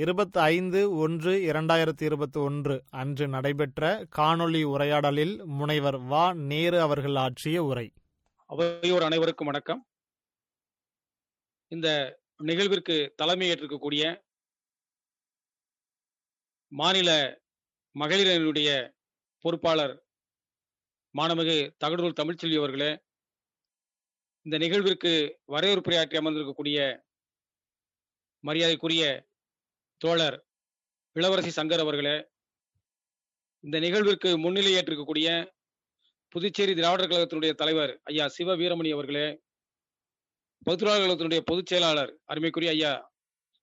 இருபத்தி ஐந்து ஒன்று இரண்டாயிரத்தி இருபத்தி ஒன்று அன்று நடைபெற்ற காணொளி உரையாடலில் முனைவர் வா. நேரு அவர்கள் ஆற்றிய உரை. அவையோர் அனைவருக்கும் வணக்கம். இந்த நிகழ்விற்கு தலைமையேற்றிருக்கக்கூடிய மாநில மகளிரனுடைய பொறுப்பாளர் மாணமிகு தகடூர் தமிழ்ச்செல்வி அவர்களே இந்த நிகழ்விற்கு வரவேற்புரையாற்றி அமர்ந்திருக்கக்கூடிய மரியாதைக்குரிய தோழர் இளவரசி சங்கர் அவர்களே இந்த நிகழ்விற்கு முன்னிலை ஏற்றிருக்கக்கூடிய புதுச்சேரி திராவிடர் கழகத்தினுடைய தலைவர் ஐயா சிவ வீரமணி அவர்களே பொதுத்துறாளர் கழகத்தினுடைய பொதுச் செயலாளர் அருமைக்குரிய ஐயா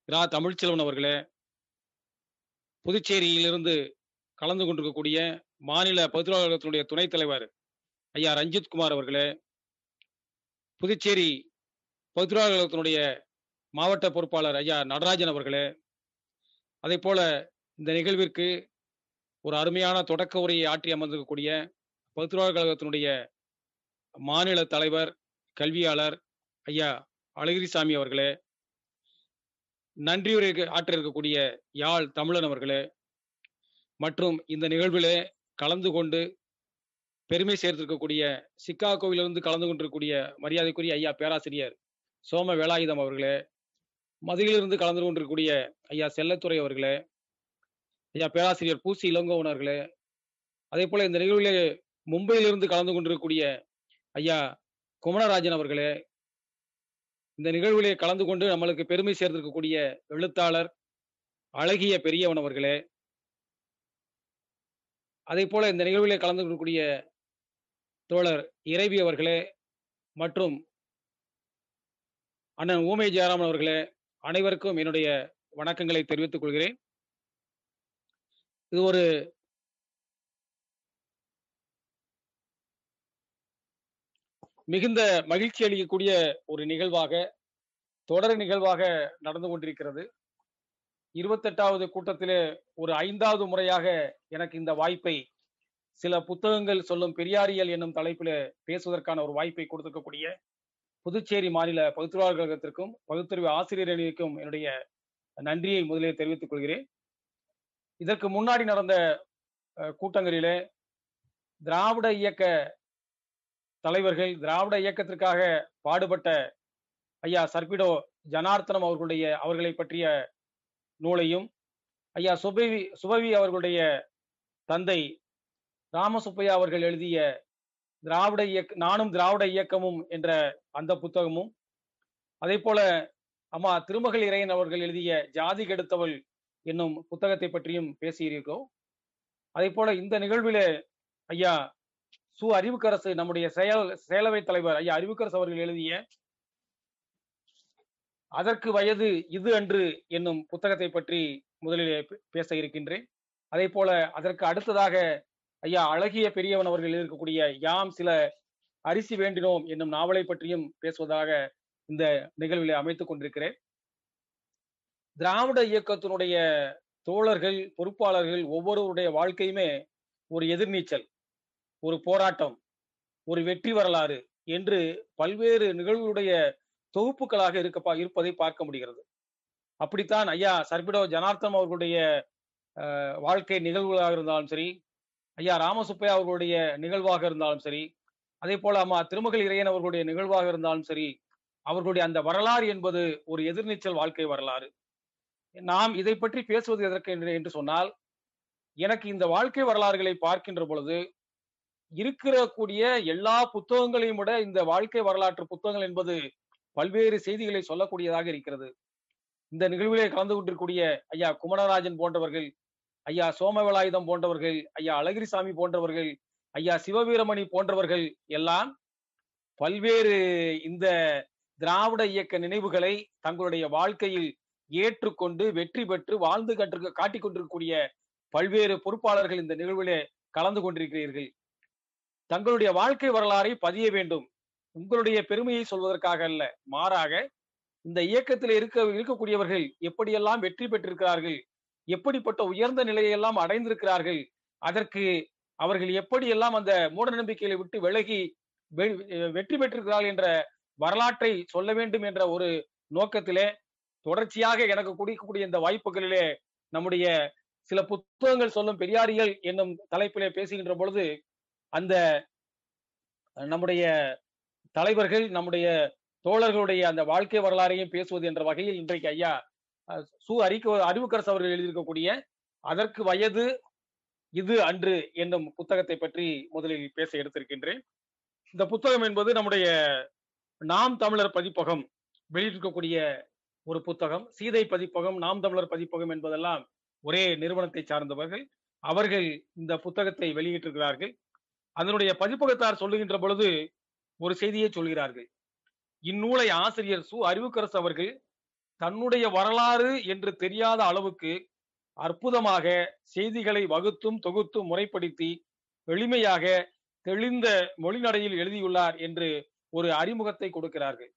ரா. தமிழ்ச்செல்வன் அவர்களே புதுச்சேரியிலிருந்து கலந்து கொண்டிருக்கக்கூடிய மாநில பொதுத்துறாளர் கழகத்தினுடைய துணைத் தலைவர் ஐயா ரஞ்சித் குமார் அவர்களே புதுச்சேரி பொதுத்துறாளர் கழகத்தினுடைய மாவட்ட பொறுப்பாளர் ஐயா நடராஜன் அவர்களே அதே போல இந்த நிகழ்விற்கு ஒரு அருமையான தொடக்க உரையை ஆற்றி அமர்ந்திருக்கக்கூடிய பொதுத்துறாளர் கழகத்தினுடைய மாநில தலைவர் கல்வியாளர் ஐயா அழகிரிசாமி அவர்களே நன்றியுரை ஆற்ற இருக்கக்கூடிய யாழ் தமிழன் அவர்களே மற்றும் இந்த நிகழ்விலே கலந்து கொண்டு பெருமை சேர்த்திருக்கக்கூடிய சிக்காகோவிலிருந்து கலந்து கொண்டிருக்கக்கூடிய மரியாதைக்குரிய ஐயா பேராசிரியர் சோம வேலாயுதம் அவர்களே மதுரையிலிருந்து கலந்து கொண்டிருக்கக்கூடிய ஐயா செல்லத்துறை அவர்களே ஐயா பேராசிரியர் பூசி இளங்கோவன் அவர்களே அதே போல இந்த நிகழ்விலே மும்பையிலிருந்து கலந்து கொண்டிருக்கக்கூடிய ஐயா குமணராஜன் அவர்களே இந்த நிகழ்விலே கலந்து கொண்டு நம்மளுக்கு பெருமை சேர்ந்திருக்கக்கூடிய எழுத்தாளர் அழகிய பெரியவன் அவர்களே அதே போல இந்த நிகழ்விலே கலந்து கொள்ளக்கூடிய தோழர் இறைவி அவர்களே மற்றும் அண்ணன் ஊமை ஜெயராமன் அவர்களே அனைவருக்கும் என்னுடைய வணக்கங்களை தெரிவித்துக் கொள்கிறேன். இது ஒரு மிகுந்த மகிழ்ச்சி அளிக்கக்கூடிய ஒரு நிகழ்வாக தொடர் நிகழ்வாக நடந்து கொண்டிருக்கிறது. இருபத்தெட்டாவது கூட்டத்திலே ஒரு ஐந்தாவது முறையாக எனக்கு இந்த வாய்ப்பை சில புத்தகங்கள் சொல்லும் பெரியாரியல் என்னும் தலைப்பில் பேசுவதற்கான ஒரு வாய்ப்பை கொடுத்திருக்கக்கூடிய புதுச்சேரி மாநில பகுத்துறையாளர் கழகத்திற்கும் பகுத்தறிவு ஆசிரியர் அணிக்கும் என்னுடைய நன்றியை முதலில் தெரிவித்துக் கொள்கிறேன். இதற்கு முன்னாடி நடந்த கூட்டங்களிலே திராவிட இயக்க தலைவர்கள் திராவிட இயக்கத்திற்காக பாடுபட்ட ஐயா சர்பிடோ ஜனார்த்தனம் அவர்களுடைய அவர்களை பற்றிய நூலையும் ஐயா சுபவி சுபவி அவர்களுடைய தந்தை ராமசுப்பையா அவர்கள் எழுதிய திராவிட இயக்க நானும் திராவிட இயக்கமும் என்ற அந்த புத்தகமும். அதே போல அம்மா திருமகள் இறையன் அவர்கள் எழுதிய ஜாதி கெடுத்தவள் என்னும் புத்தகத்தை பற்றியும் பேசியிருக்கோம் அதே போல இந்த நிகழ்விலே ஐயா சு. அறிவுக்கரசு நம்முடைய செயல் செயலவை தலைவர் ஐயா அறிவுக்கரசு அவர்கள் எழுதிய அதற்கு வயது இது அன்று என்னும் புத்தகத்தை பற்றி முதலிலே பேச இருக்கின்றேன். அதே போல அதற்கு அடுத்ததாக ஐயா அழகிய பெரியவன் அவர்கள் இருக்கக்கூடிய யாம் சில அரிசி வேண்டினோம் என்னும் நாவலை பற்றியும் பேசுவதாக இந்த நிகழ்விலே அமைத்துக் கொண்டிருக்கிறேன். திராவிட இயக்கத்தினுடைய தோழர்கள் பொறுப்பாளர்கள் ஒவ்வொருவருடைய வாழ்க்கையுமே ஒரு எதிர்நீச்சல் ஒரு போராட்டம் ஒரு வெற்றி வரலாறு என்று பல்வேறு நிகழ்வுடைய தொகுப்புகளாக இருக்க இருப்பதை பார்க்க முடிகிறது. அப்படித்தான் ஐயா சர்பிடோ ஜனார்த்தம் அவர்களுடைய வாழ்க்கை நிகழ்வுகளாக இருந்தாலும் சரி ஐயா ராமசுப்பையா அவர்களுடைய நிகழ்வாக இருந்தாலும் சரி அதே போல அம்மா திருமகள் இறையன் அவர்களுடைய நிகழ்வாக இருந்தாலும் சரி அவர்களுடைய அந்த வரலாறு என்பது ஒரு எதிர்நீச்சல் வாழ்க்கை வரலாறு. நாம் இதை பற்றி பேசுவது எதற்கு என்று சொன்னால் எனக்கு இந்த வாழ்க்கை வரலாறுகளை பார்க்கின்ற பொழுது இருக்கிற கூடிய எல்லா புத்தகங்களையும் விட இந்த வாழ்க்கை வரலாற்று புத்தகங்கள் என்பது பல்வேறு செய்திகளை சொல்லக்கூடியதாக இருக்கிறது. இந்த நிகழ்விலே கலந்து கொண்டிருக்கூடிய ஐயா குமரராஜன் போன்றவர்கள் ஐயா சோமவேலாயுதம் போன்றவர்கள் ஐயா அழகிரிசாமி போன்றவர்கள் ஐயா சிவவீரமணி போன்றவர்கள் எல்லாம் பல்வேறு இந்த திராவிட இயக்க நினைவுகளை தங்களுடைய வாழ்க்கையில் ஏற்றுக்கொண்டு வெற்றி பெற்று வாழ்ந்து கற்று காட்டிக் கொண்டிருக்கக்கூடிய பல்வேறு பொறுப்பாளர்கள் இந்த நிகழ்விலே கலந்து கொண்டிருக்கிறீர்கள். தங்களுடைய வாழ்க்கை வரலாறை பதிய வேண்டும். உங்களுடைய பெருமையை சொல்வதற்காக அல்ல மாறாக இந்த இயக்கத்தில் இருக்க இருக்கக்கூடியவர்கள் எப்படியெல்லாம் வெற்றி பெற்றிருக்கிறார்கள் எப்படிப்பட்ட உயர்ந்த நிலையெல்லாம் அடைந்திருக்கிறார்கள்? அதற்கு அவர்கள் எப்படியெல்லாம் அந்த மூட நம்பிக்கைகளை விட்டு விலகி வெற்றி பெற்றிருக்கிறார்கள் என்ற வரலாற்றை சொல்ல வேண்டும் என்ற ஒரு நோக்கத்திலே தொடர்ச்சியாக எனக்கு குடிக்கக்கூடிய இந்த வாய்ப்புகளிலே நம்முடைய சில புத்தகங்கள் சொல்லும் பெரியாரியல் என்னும் தலைப்பிலே பேசுகின்ற பொழுது அந்த நம்முடைய தலைவர்கள் நம்முடைய தோழர்களுடைய அந்த வாழ்க்கை வரலாறையும் பேசுவது என்ற வகையில் இன்றைக்கு ஐயா சு அறிக்க அறிவுக்கரசு அவர்கள் எழுதியிருக்கக்கூடிய அதற்கு வயது இது அன்று என்னும் புத்தகத்தை பற்றி முதலில் பேச எடுத்திருக்கின்றேன். இந்த புத்தகம் என்பது நம்முடைய நாம் தமிழர் பதிப்பகம் வெளியிட்டிருக்கக்கூடிய ஒரு புத்தகம். சீதை பதிப்பகம் நாம் தமிழர் பதிப்பகம் என்பதெல்லாம் ஒரே நிறுவனத்தை சார்ந்தவர்கள். அவர்கள் இந்த புத்தகத்தை வெளியிட்டிருக்கிறார்கள். அதனுடைய பதிப்பகத்தார் சொல்லுகின்ற பொழுது ஒரு செய்தியை சொல்கிறார்கள். இந்நூலை ஆசிரியர் சு அறிவுக்கரசு அவர்கள் தன்னுடைய வரலாறு என்று தெரியாத அளவுக்கு அற்புதமாக செய்திகளை வகுத்தும் தொகுத்தும் முறைப்படுத்தி எளிமையாக தெளிந்த மொழிநடையில் எழுதியுள்ளார் என்று ஒரு அறிமுகத்தை கொடுக்கிறார்கள்.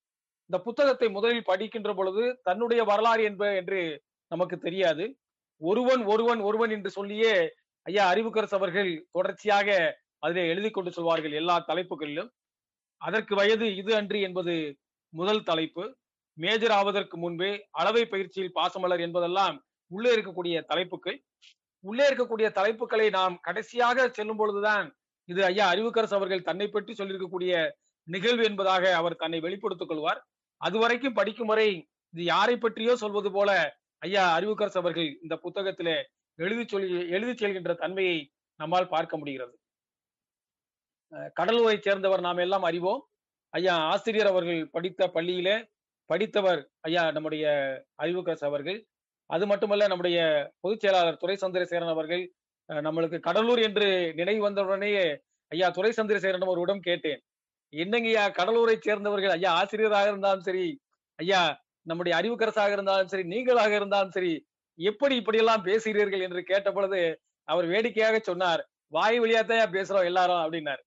இந்த புத்தகத்தை முதலில் படிக்கின்ற பொழுது தன்னுடைய வரலாறு என்ப என்று நமக்கு தெரியாது. ஒருவன் ஒருவன் ஒருவன் என்று சொல்லியே ஐயா அறிவுக்கரசு அவர்கள் தொடர்ச்சியாக அதிலே எழுதி கொண்டு சொல்வார்கள் எல்லா தலைப்புகளிலும். அதற்கு வயது இது அன்று என்பது முதல் தலைப்பு. மேஜர் ஆவதற்கு முன்பே அளவை பயிற்சியில் பாசமலர் என்பதெல்லாம் உள்ளே இருக்கக்கூடிய தலைப்புகள். உள்ளே இருக்கக்கூடிய தலைப்புகளை நாம் கடைசியாக செல்லும் பொழுதுதான் இது ஐயா அறிவுக்கரசு அவர்கள் தன்னை பற்றி சொல்லியிருக்கக்கூடிய நிகழ்வு என்பதாக அவர் தன்னை வெளிப்படுத்திக் கொள்வார். அதுவரைக்கும் படிக்கும் வரை இது யாரை பற்றியோ சொல்வது போல ஐயா அறிவுக்கரசு அவர்கள் இந்த புத்தகத்திலே எழுதி சொல்லி எழுதி செல்கின்ற தன்மையை நம்மால் பார்க்க முடிகிறது. அஹ் கடலூரை சேர்ந்தவர் நாம் எல்லாம் அறிவோம். ஐயா ஆசிரியர் அவர்கள் படித்த பள்ளியிலே படித்தவர் ஐயா நம்முடைய அறிவுக்கரசு அவர்கள். அது மட்டுமல்ல நம்முடைய பொதுச் செயலாளர் துறை சந்திரசேகரன் அவர்கள் நம்மளுக்கு கடலூர் என்று நினைவு வந்தவுடனேயே ஐயா துரை சந்திரசேகரன் அவரிடம் கேட்டேன். என்னங்கய்யா கடலூரை சேர்ந்தவர்கள் ஐயா ஆசிரியராக இருந்தாலும் சரி ஐயா நம்முடைய அறிவுக்கரசாக இருந்தாலும் சரி நீங்களாக இருந்தாலும் சரி எப்படி இப்படியெல்லாம் பேசுகிறீர்கள் என்று கேட்ட பொழுது அவர் வேடிக்கையாக சொன்னார் வாய் வழியாத்தையா பேசுறோம் எல்லாரும் அப்படின்னாரு.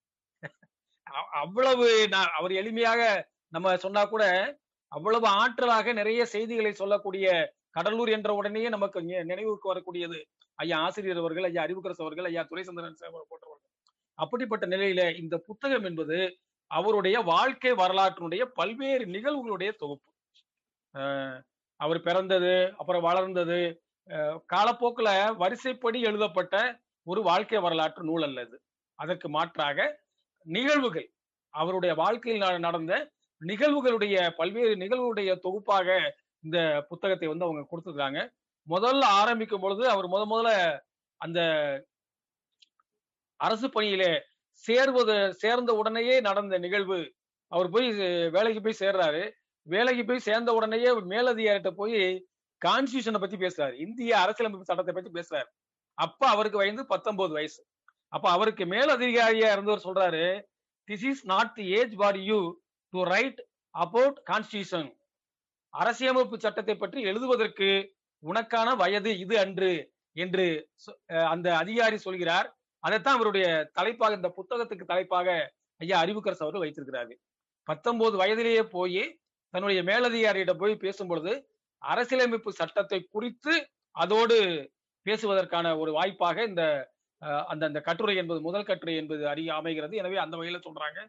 அவ்வளவு நான் அவர் எளிமையாக நம்ம சொன்னா கூட அவ்வளவு ஆற்றலாக நிறைய செய்திகளை சொல்லக்கூடிய கடலூர் என்ற உடனேயே நமக்கு நினைவுக்கு வரக்கூடியது. ஐயா ஆசிரியர் அவர்கள் ஐயா அறிவுக்கரசு அவர்கள் ஐயா துரைசந்திரன் போன்றவர்கள். அப்படிப்பட்ட நிலையில இந்த புத்தகம் என்பது அவருடைய வாழ்க்கை வரலாற்றினுடைய பல்வேறு நிகழ்வுகளுடைய தொகுப்பு. அவர் பிறந்தது அப்புறம் வளர்ந்தது காலப்போக்கில் வரிசைப்படி எழுதப்பட்ட ஒரு வாழ்க்கை வரலாற்று நூல் அல்லது அதற்கு மாற்றாக நிகழ்வுகள் அவருடைய வாழ்க்கையில் நட- நடந்த நிகழ்வுகளுடைய பல்வேறு நிகழ்வுடைய தொகுப்பாக இந்த புத்தகத்தை வந்து அவங்க கொடுத்துருக்காங்க. முதல்ல ஆரம்பிக்கும் பொழுது அவர் முத முதல்ல அந்த அரசு பணியிலே சேர்வது சேர்ந்த உடனேயே நடந்த நிகழ்வு. அவர் போய் வேலைக்கு போய் சேர்றாரு. வேலைக்கு போய் சேர்ந்த உடனேயே மேலதிகாரிட்ட போய் கான்ஸ்டியூஷனை பத்தி பேசுறாரு. இந்திய அரசியலமைப்பு சட்டத்தை பத்தி பேசுறாரு. அப்ப அவருக்கு வயது பத்தொன்பது வயசு. அப்ப அவருக்கு மேலதிகாரியா இருந்தவர் சொல்றாரு this is not the age buddy you to write about constitution அரசியலமைப்பு சட்டத்தை பற்றி எழுதுவதற்கு உனக்கான வயது இது அன்று என்று அந்த அதிகாரி சொல்கிறார். அதைத்தான் அவருடைய தலைப்பாக இந்த புத்தகத்துக்கு தலைப்பாக ஐயா அறிவுக்கரசு அவர்கள் வைத்திருக்கிறார்கள். பத்தொன்பது வயதிலேயே போய் தன்னுடைய மேலதிகாரியிடம் போய் பேசும் பொழுது அரசியலமைப்பு சட்டத்தை குறித்து அதோடு பேசுவதற்கான ஒரு வாய்ப்பாக இந்த அந்த அந்த கட்டுரை என்பது முதல் கட்டுரை என்பது அறிய அமைகிறது. எனவே அந்த வகையில சொல்றாங்க.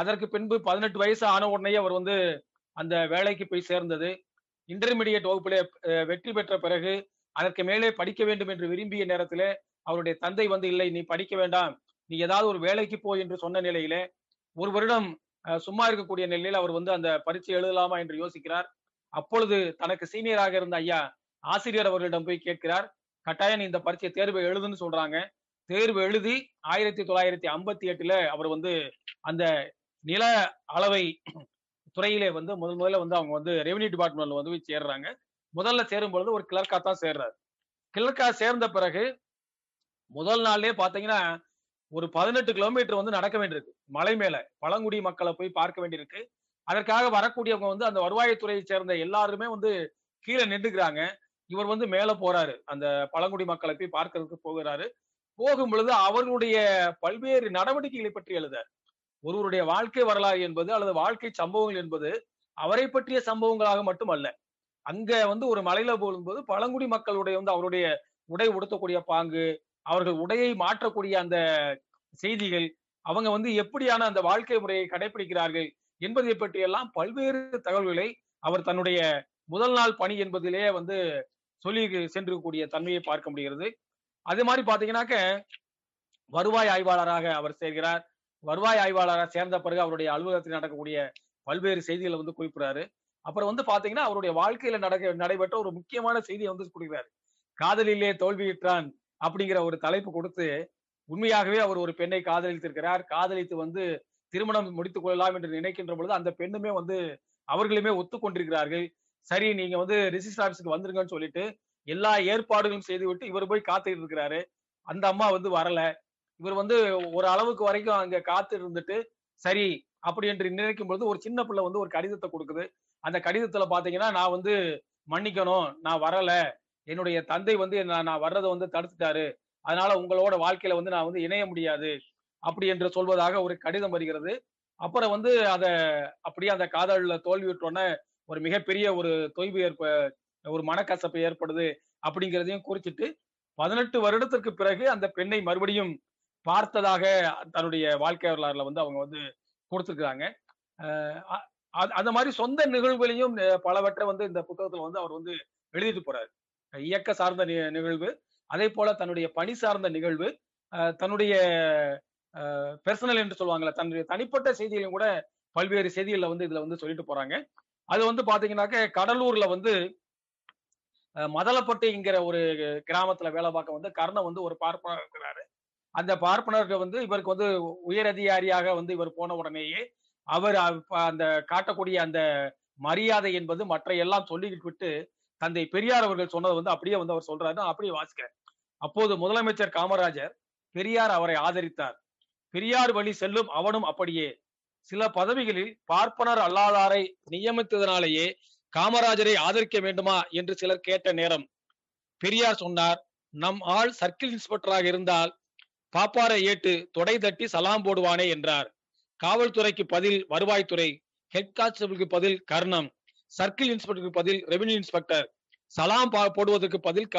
அதற்கு பின்பு பதினெட்டு வயசு ஆன உடனேயே அவர் வந்து அந்த வேலைக்கு போய் சேர்ந்தது. இன்டர்மீடியட் வகுப்பிலே வெற்றி பெற்ற பிறகு அதற்கு மேலே படிக்க வேண்டும் என்று விரும்பிய நேரத்திலே அவருடைய தந்தை வந்து இல்லை நீ படிக்க வேண்டாம். நீ ஏதாவது ஒரு வேலைக்கு போ என்று சொன்ன நிலையிலே ஒரு வருடம் சும்மா இருக்கக்கூடிய நிலையில் அவர் வந்து அந்த பரீட்சை எழுதலாமா என்று யோசிக்கிறார். அப்பொழுது தனக்கு சீனியராக இருந்த ஐயா ஆசிரியர் அவர்களிடம் போய் கேட்கிறார் கட்டாயம் இந்த பரீட்சை தேர்வு எழுதுன்னு சொல்றாங்க. தேர்வு எழுதி ஆயிரத்தி தொள்ளாயிரத்தி ஐம்பத்தி எட்டுல அவர் வந்து அந்த நில அளவை துறையிலே வந்து முதல் முதல்ல வந்து அவங்க வந்து ரெவன்யூ டிபார்ட்மெண்ட்ல வந்து போய் சேர்றாங்க. முதல்ல சேரும் பொழுது ஒரு கிளர்க்கா தான் சேர்றாரு. கிளர்க்கா சேர்ந்த பிறகு முதல் நாள்லயே பாத்தீங்கன்னா ஒரு பதினெட்டு கிலோமீட்டர் வந்து நடக்க வேண்டியிருக்கு. மலை மேல பழங்குடி மக்களை போய் பார்க்க வேண்டியிருக்கு. அதற்காக வரக்கூடியவங்க வந்து அந்த வருவாய்த்துறையை சேர்ந்த எல்லாருமே வந்து கீழே நின்றுக்கிறாங்க. இவர் வந்து மேல போறாரு. அந்த பழங்குடி மக்களை போய் பார்க்கறதுக்கு போகிறாரு. போகும் பொழுது அவர்களுடைய பல்வேறு நடவடிக்கைகளை பற்றி எழுத ஒருவருடைய வாழ்க்கை வரலாறு என்பது அல்லது வாழ்க்கை சம்பவங்கள் என்பது அவரை பற்றிய சம்பவங்களாக மட்டுமல்ல. அங்க வந்து ஒரு மலையில போகும்போது பழங்குடி மக்களுடைய வந்து அவருடைய உடை உடுத்தக்கூடிய பாங்கு அவர்கள் உடையை மாற்றக்கூடிய அந்த செய்திகள் அவங்க வந்து எப்படியான அந்த வாழ்க்கை முறையை கடைபிடிக்கிறார்கள் என்பதை பற்றியெல்லாம் பல்வேறு தகவல்களை அவர் தன்னுடைய முதல் நாள் பணி என்பதிலே வந்து சொல்லி சென்றிருக்கக்கூடிய தன்மையை பார்க்க முடிகிறது. அதே மாதிரி பாத்தீங்கன்னாக்க வருவாய் ஆய்வாளராக அவர் சேர்கிறார். வருவாய் ஆய்வாளராக சேர்ந்த பிறகு அவருடைய அலுவலகத்தில் நடக்கக்கூடிய பல்வேறு செய்திகளை வந்து குறிப்பிடுறாரு. அப்புறம் வந்து பாத்தீங்கன்னா அவருடைய வாழ்க்கையில நடக்க நடைபெற்ற ஒரு முக்கியமான செய்தியை வந்து கொடுக்கிறாரு காதலிலே தோல்வியிட்டான் அப்படிங்கிற ஒரு தலைப்பு கொடுத்து உண்மையாகவே அவர் ஒரு பெண்ணை காதலித்திருக்கிறார். காதலித்து வந்து திருமணம் முடித்துக் கொள்ளலாம் என்று நினைக்கின்ற பொழுது அந்த பெண்ணுமே வந்து அவர்களுமே ஒத்துக்கொண்டிருக்கிறார்கள். சரி நீங்க வந்து ரிஜிஸ்டர் ஆபீஸுக்கு வந்துருங்கன்னு சொல்லிட்டு எல்லா ஏற்பாடுகளும் செய்து விட்டு இவர் போய் காத்துட்டு இருக்கிறாரு. அந்த அம்மா வந்து வரல. இவர் வந்து ஒரு அளவுக்கு வரைக்கும் அங்க காத்து இருந்துட்டு சரி அப்படி என்று நினைக்கும் பொழுது ஒரு சின்ன பிள்ளை வந்து ஒரு கடிதத்தை கொடுக்குது. அந்த கடிதத்துல பாத்தீங்கன்னா நான் வந்து மன்னிக்கணும் நான் வரல. என்னுடைய தந்தை வந்து நான் நான் வர்றதை வந்து தடுத்துட்டாரு. அதனால உங்களோட வாழ்க்கையில வந்து நான் வந்து இணைய முடியாது. அப்படி என்று சொல்வதாக ஒரு கடிதம் வருகிறது. அப்புறம் வந்து அத அப்படியே அந்த காதல்ல தோல்வியுற்றோன்னே ஒரு மிகப்பெரிய ஒரு தொய்வு ஏற்ப ஒரு மனக்கசப்பு ஏற்படுது. அப்படிங்கிறதையும் குறிச்சிட்டு பதினெட்டு வருடத்திற்கு பிறகு அந்த பெண்ணை மறுபடியும் பார்த்ததாக தன்னுடைய வாழ்க்கை வரலாறுல வந்து அவங்க வந்து கொடுத்துருக்குறாங்க. அந்த மாதிரி சொந்த நிகழ்வுகளையும் பலவற்றை வந்து இந்த புத்தகத்துல வந்து அவர் வந்து எழுதிட்டு போறாரு. இயக்க சார்ந்த நிகழ்வு அதே போல தன்னுடைய பணி சார்ந்த நிகழ்வு தன்னுடைய பெர்சனல் என்று சொல்லுவாங்கல்ல தன்னுடைய தனிப்பட்ட செய்திகளையும் கூட பல்வேறு செய்திகளில் வந்து இதுல வந்து சொல்லிட்டு போறாங்க. அது வந்து பாத்தீங்கன்னாக்க கடலூர்ல வந்து மதலப்பட்டுங்கிற ஒரு கிராமத்துல வேலை பார்க்க வந்து கர்ணன் வந்து ஒரு பார்ப்பனா இருக்கிறாரு. அந்த பார்ப்பனர்கள் வந்து இவருக்கு வந்து உயர் அதிகாரியாக வந்து இவர் போன உடனேயே அவர் அந்த காட்டக்கூடிய அந்த மரியாதை என்பது மற்ற எல்லாம் சொல்லிக்கிட்டு விட்டு தந்தை பெரியார் அவர்கள் சொன்னதை வந்து அப்படியே வந்து அவர் சொல்றாரு அப்படியே வாசிக்கிறேன். அப்போது முதலமைச்சர் காமராஜர் பெரியார் அவரை ஆதரித்தார். பெரியார் வழி செல்லும் அவனும் அப்படியே. சில பதவிகளில் பார்ப்பனர் அல்லாதாரை நியமித்ததனாலேயே காமராஜரை ஆதரிக்க வேண்டுமா என்று சிலர் கேட்ட நேரம் பெரியார் சொன்னார் நம் ஆள் சர்க்கிள் இன்ஸ்பெக்டராக இருந்தால் பாப்பாரை ஏட்டு தொடை தட்டி சலாம் போடுவானே என்றார். காவல்துறைக்கு பதில் வருவாய்த்துறை ஹெட் கான்ஸ்டபிளுக்கு பதில் கர்ணம் சர்க்கிள் இன்ஸ்பெக்டருக்கு பதில் ரெவென்யூ இன்ஸ்பெக்டர் சலாம் போடுவதற்கு பதில்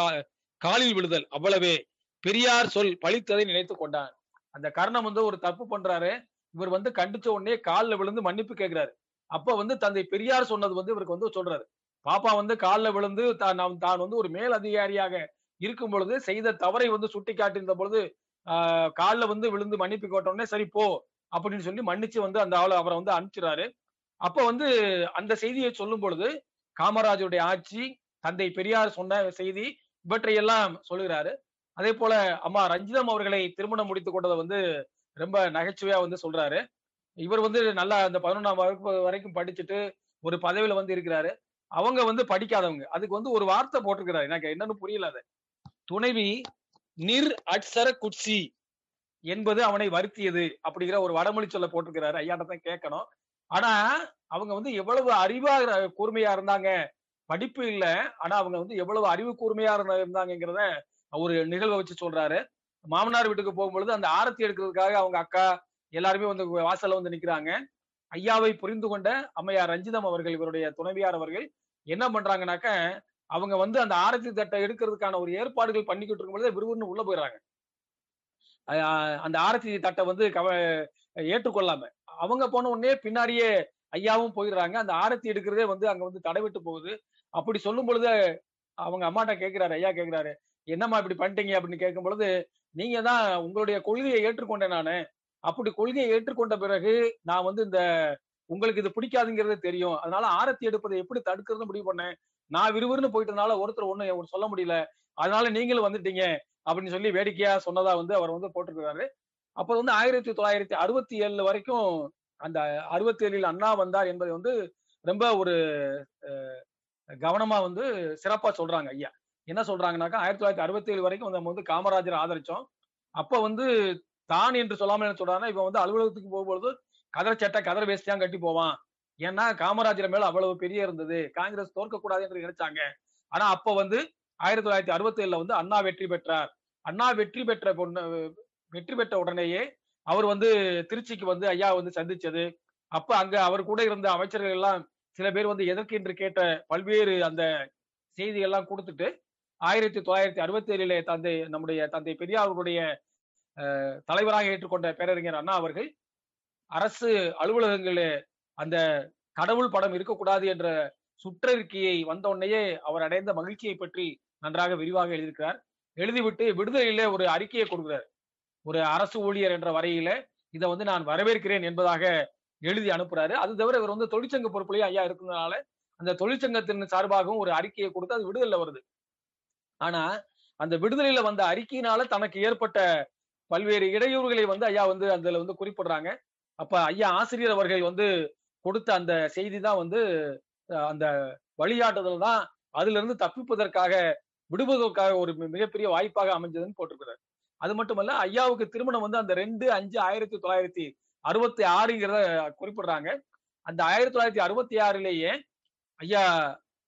காலில் விழுதல் அவ்வளவே. பெரியார் சொல் பழித்ததை நினைத்து கொண்டான். அந்த கர்ணம் வந்து ஒரு தப்பு பண்றாரு. இவர் வந்து கண்டிச்ச உடனே காலில் விழுந்து மன்னிப்பு கேட்கிறாரு அப்ப வந்து தந்தை பெரியார் சொன்னது வந்து இவருக்கு வந்து சொல்றாரு. பாப்பா வந்து காலில் விழுந்து தான் தான் வந்து ஒரு மேல் அதிகாரியாக இருக்கும் பொழுது செய்த தவறை வந்து சுட்டி காட்டியிருந்த பொழுது காலில் வந்து விழுந்து மன்னிப்பு கேட்டோடனே சரி போ அப்படின்னு சொல்லி மன்னிச்சு வந்து அந்த ஆளை அவரை வந்து அனுப்பிச்சுறாரு அப்ப வந்து அந்த செய்தியை சொல்லும் பொழுது காமராஜருடைய ஆட்சி தந்தை பெரியார் சொன்ன செய்தி இவற்றையெல்லாம் சொல்லுகிறாரு. அதே போல அம்மா ரஞ்சிதம் அவர்களை திருமணம் முடித்து கொண்டதை வந்து ரொம்ப நகைச்சுவையா வந்து சொல்றாரு. இவர் வந்து நல்லா அந்த பதினொன்றாம் வகுப்பு வரைக்கும் படிச்சுட்டு ஒரு பதவியில வந்து இருக்கிறாரு. அவங்க வந்து படிக்காதவங்க. அதுக்கு வந்து ஒரு வார்த்தை போட்டிருக்கிறாரு. எனக்கு என்னன்னு புரியல அது. துணைவி நிர் அட்சர குட்சி என்பது அவனை வருத்தியது அப்படிங்கிற ஒரு வடமொழி சொல்ல போட்டிருக்கிறாரு. ஐயாட்ட தான் கேட்கணும். ஆனா அவங்க வந்து எவ்வளவு அறிவா கூர்மையா இருந்தாங்க? படிப்பு இல்ல. ஆனா அவங்க வந்து எவ்வளவு அறிவு கூர்மையா இருந்தாங்கிறத ஒரு நிகழ்வை வச்சு சொல்றாரு. மாமனார் வீட்டுக்கு போகும்பொழுது அந்த ஆரத்தி எடுக்கிறதுக்காக அவங்க அக்கா எல்லாருமே வந்து வாசல்ல வந்து நிக்கிறாங்க. ஐயாவை புரிந்து கொண்ட அம்மையார் ரஞ்சிதம் அவர்கள் இவருடைய துணைவியார் அவர்கள் என்ன பண்றாங்கனாக்க அவங்க வந்து அந்த ஆரத்தி தட்டை எடுக்கிறதுக்கான ஒரு ஏற்பாடுகள் பண்ணிக்கிட்டு இருக்கும் பொழுது விறுவிறுன்னு உள்ள போயிடுறாங்க. அந்த ஆரத்தி தட்டை வந்து கவ ஏற்றுக்கொள்ளாம. அவங்க போன உடனே பின்னாடியே ஐயாவும் போயிடுறாங்க. அந்த ஆரத்தி எடுக்கிறதே வந்து அங்க வந்து தடைவிட்டு போகுது. அப்படி சொல்லும் பொழுது அவங்க அம்மாட்ட கேட்கிறாரு ஐயா கேட்கிறாரு என்னம்மா இப்படி பண்ணிட்டீங்க? அப்படின்னு கேட்கும் பொழுது நீங்க தான் உங்களுடைய கொள்கையை ஏற்றுக்கொண்டேன் நானு. அப்படி கொள்கையை ஏற்றுக்கொண்ட பிறகு நான் வந்து இந்த உங்களுக்கு இது பிடிக்காதுங்கிறது தெரியும். அதனால ஆரத்தி எடுப்பதை எப்படி தடுக்கிறது முடிவு பண்ணேன். நான் விறுவிறுன்னு போயிட்டதுனால ஒருத்தர் ஒண்ணு சொல்ல முடியல. அதனால நீங்களும் வந்துட்டீங்க அப்படின்னு சொல்லி வேடிக்கையா சொன்னதா வந்து அவர் வந்து போட்டிருக்கிறாரு. அப்ப வந்து ஆயிரத்தி தொள்ளாயிரத்தி அறுபத்தி ஏழுல வரைக்கும் அந்த அறுபத்தி ஏழில் அண்ணா வந்தார் என்பதை வந்து ரொம்ப ஒரு கவனமா வந்து சிறப்பா சொல்றாங்க ஐயா. என்ன சொல்றாங்கனாக்கா ஆயிரத்தி தொள்ளாயிரத்தி அறுபத்தி ஏழு வரைக்கும் நம்ம வந்து காமராஜர் ஆதரிச்சோம். அப்ப வந்து தான் என்று சொல்லாமல் என்ன சொல்றாங்கன்னா இப்ப வந்து அலுவலகத்துக்கு போகும்போது கதர் சட்டை கதர் வேஸ்டியா கட்டி போவான். ஏன்னா காமராஜர் மேல அவ்வளவு பெரிய இருந்தது. காங்கிரஸ் தோற்க கூடாது என்று நினைச்சாங்க. ஆனா அப்ப வந்து ஆயிரத்தி தொள்ளாயிரத்தி அறுபத்தி ஏழுல வந்து அண்ணா வெற்றி பெற்றார். அண்ணா வெற்றி பெற்ற பொண்ணு வெற்றி பெற்ற உடனேயே அவர் வந்து திருச்சிக்கு வந்து ஐயா வந்து சந்திச்சது. அப்ப அங்க அவர் கூட இருந்த அமைச்சர்கள் எல்லாம் சில பேர் வந்து எதற்கு என்று கேட்ட பல்வேறு அந்த செய்தி எல்லாம் கொடுத்துட்டு ஆயிரத்தி தொள்ளாயிரத்தி அறுபத்தி ஏழிலே தந்தை நம்முடைய தந்தை பெரியாருடைய தலைவராக ஏற்றுக்கொண்ட பேரறிஞர் அண்ணா அவர்கள் அரசு அலுவலகங்களில் அந்த கடவுள் படம் இருக்கக்கூடாது என்ற சுற்றறிக்கையை வந்த உடனேயே அவர் அடைந்த மகிழ்ச்சியை பற்றி நன்றாக விரிவாக எழுதியிருக்கிறார். எழுதிவிட்டு விடுதலையில ஒரு அறிக்கையை கொடுக்கிறார். ஒரு அரசு ஊழியர் என்ற வரையில இதை வந்து நான் வரவேற்கிறேன் என்பதாக எழுதி அனுப்புறாரு. அது தவிர இவர் வந்து தொழிற்சங்க பொறுப்புலேயே ஐயா இருக்கிறதுனால அந்த தொழிற்சங்கத்தின் சார்பாகவும் ஒரு அறிக்கையை கொடுத்து அது விடுதலை வருது. ஆனா அந்த விடுதலையில வந்த அறிக்கையினால தனக்கு ஏற்பட்ட பல்வேறு இடையூறுகளை வந்து ஐயா வந்து அதுல வந்து குறிப்பிடுறாங்க. அப்ப ஐயா ஆசிரியர் அவர்கள் வந்து கொடுத்த அந்த செய்தி தான் வந்து அஹ், அந்த வழிகாட்டுதல் தான் அதுல இருந்து தப்பிப்பதற்காக விடுவதற்காக ஒரு மிகப்பெரிய வாய்ப்பாக அமைஞ்சதுன்னு போட்டிருக்கிறார். அது மட்டுமல்ல ஐயாவுக்கு திருமணம் வந்து அந்த ரெண்டு அஞ்சு ஆயிரத்தி தொள்ளாயிரத்தி அறுபத்தி ஆறுங்கிறத குறிப்பிடுறாங்க. அந்த ஆயிரத்தி தொள்ளாயிரத்தி அறுபத்தி ஆறுலேயே ஐயா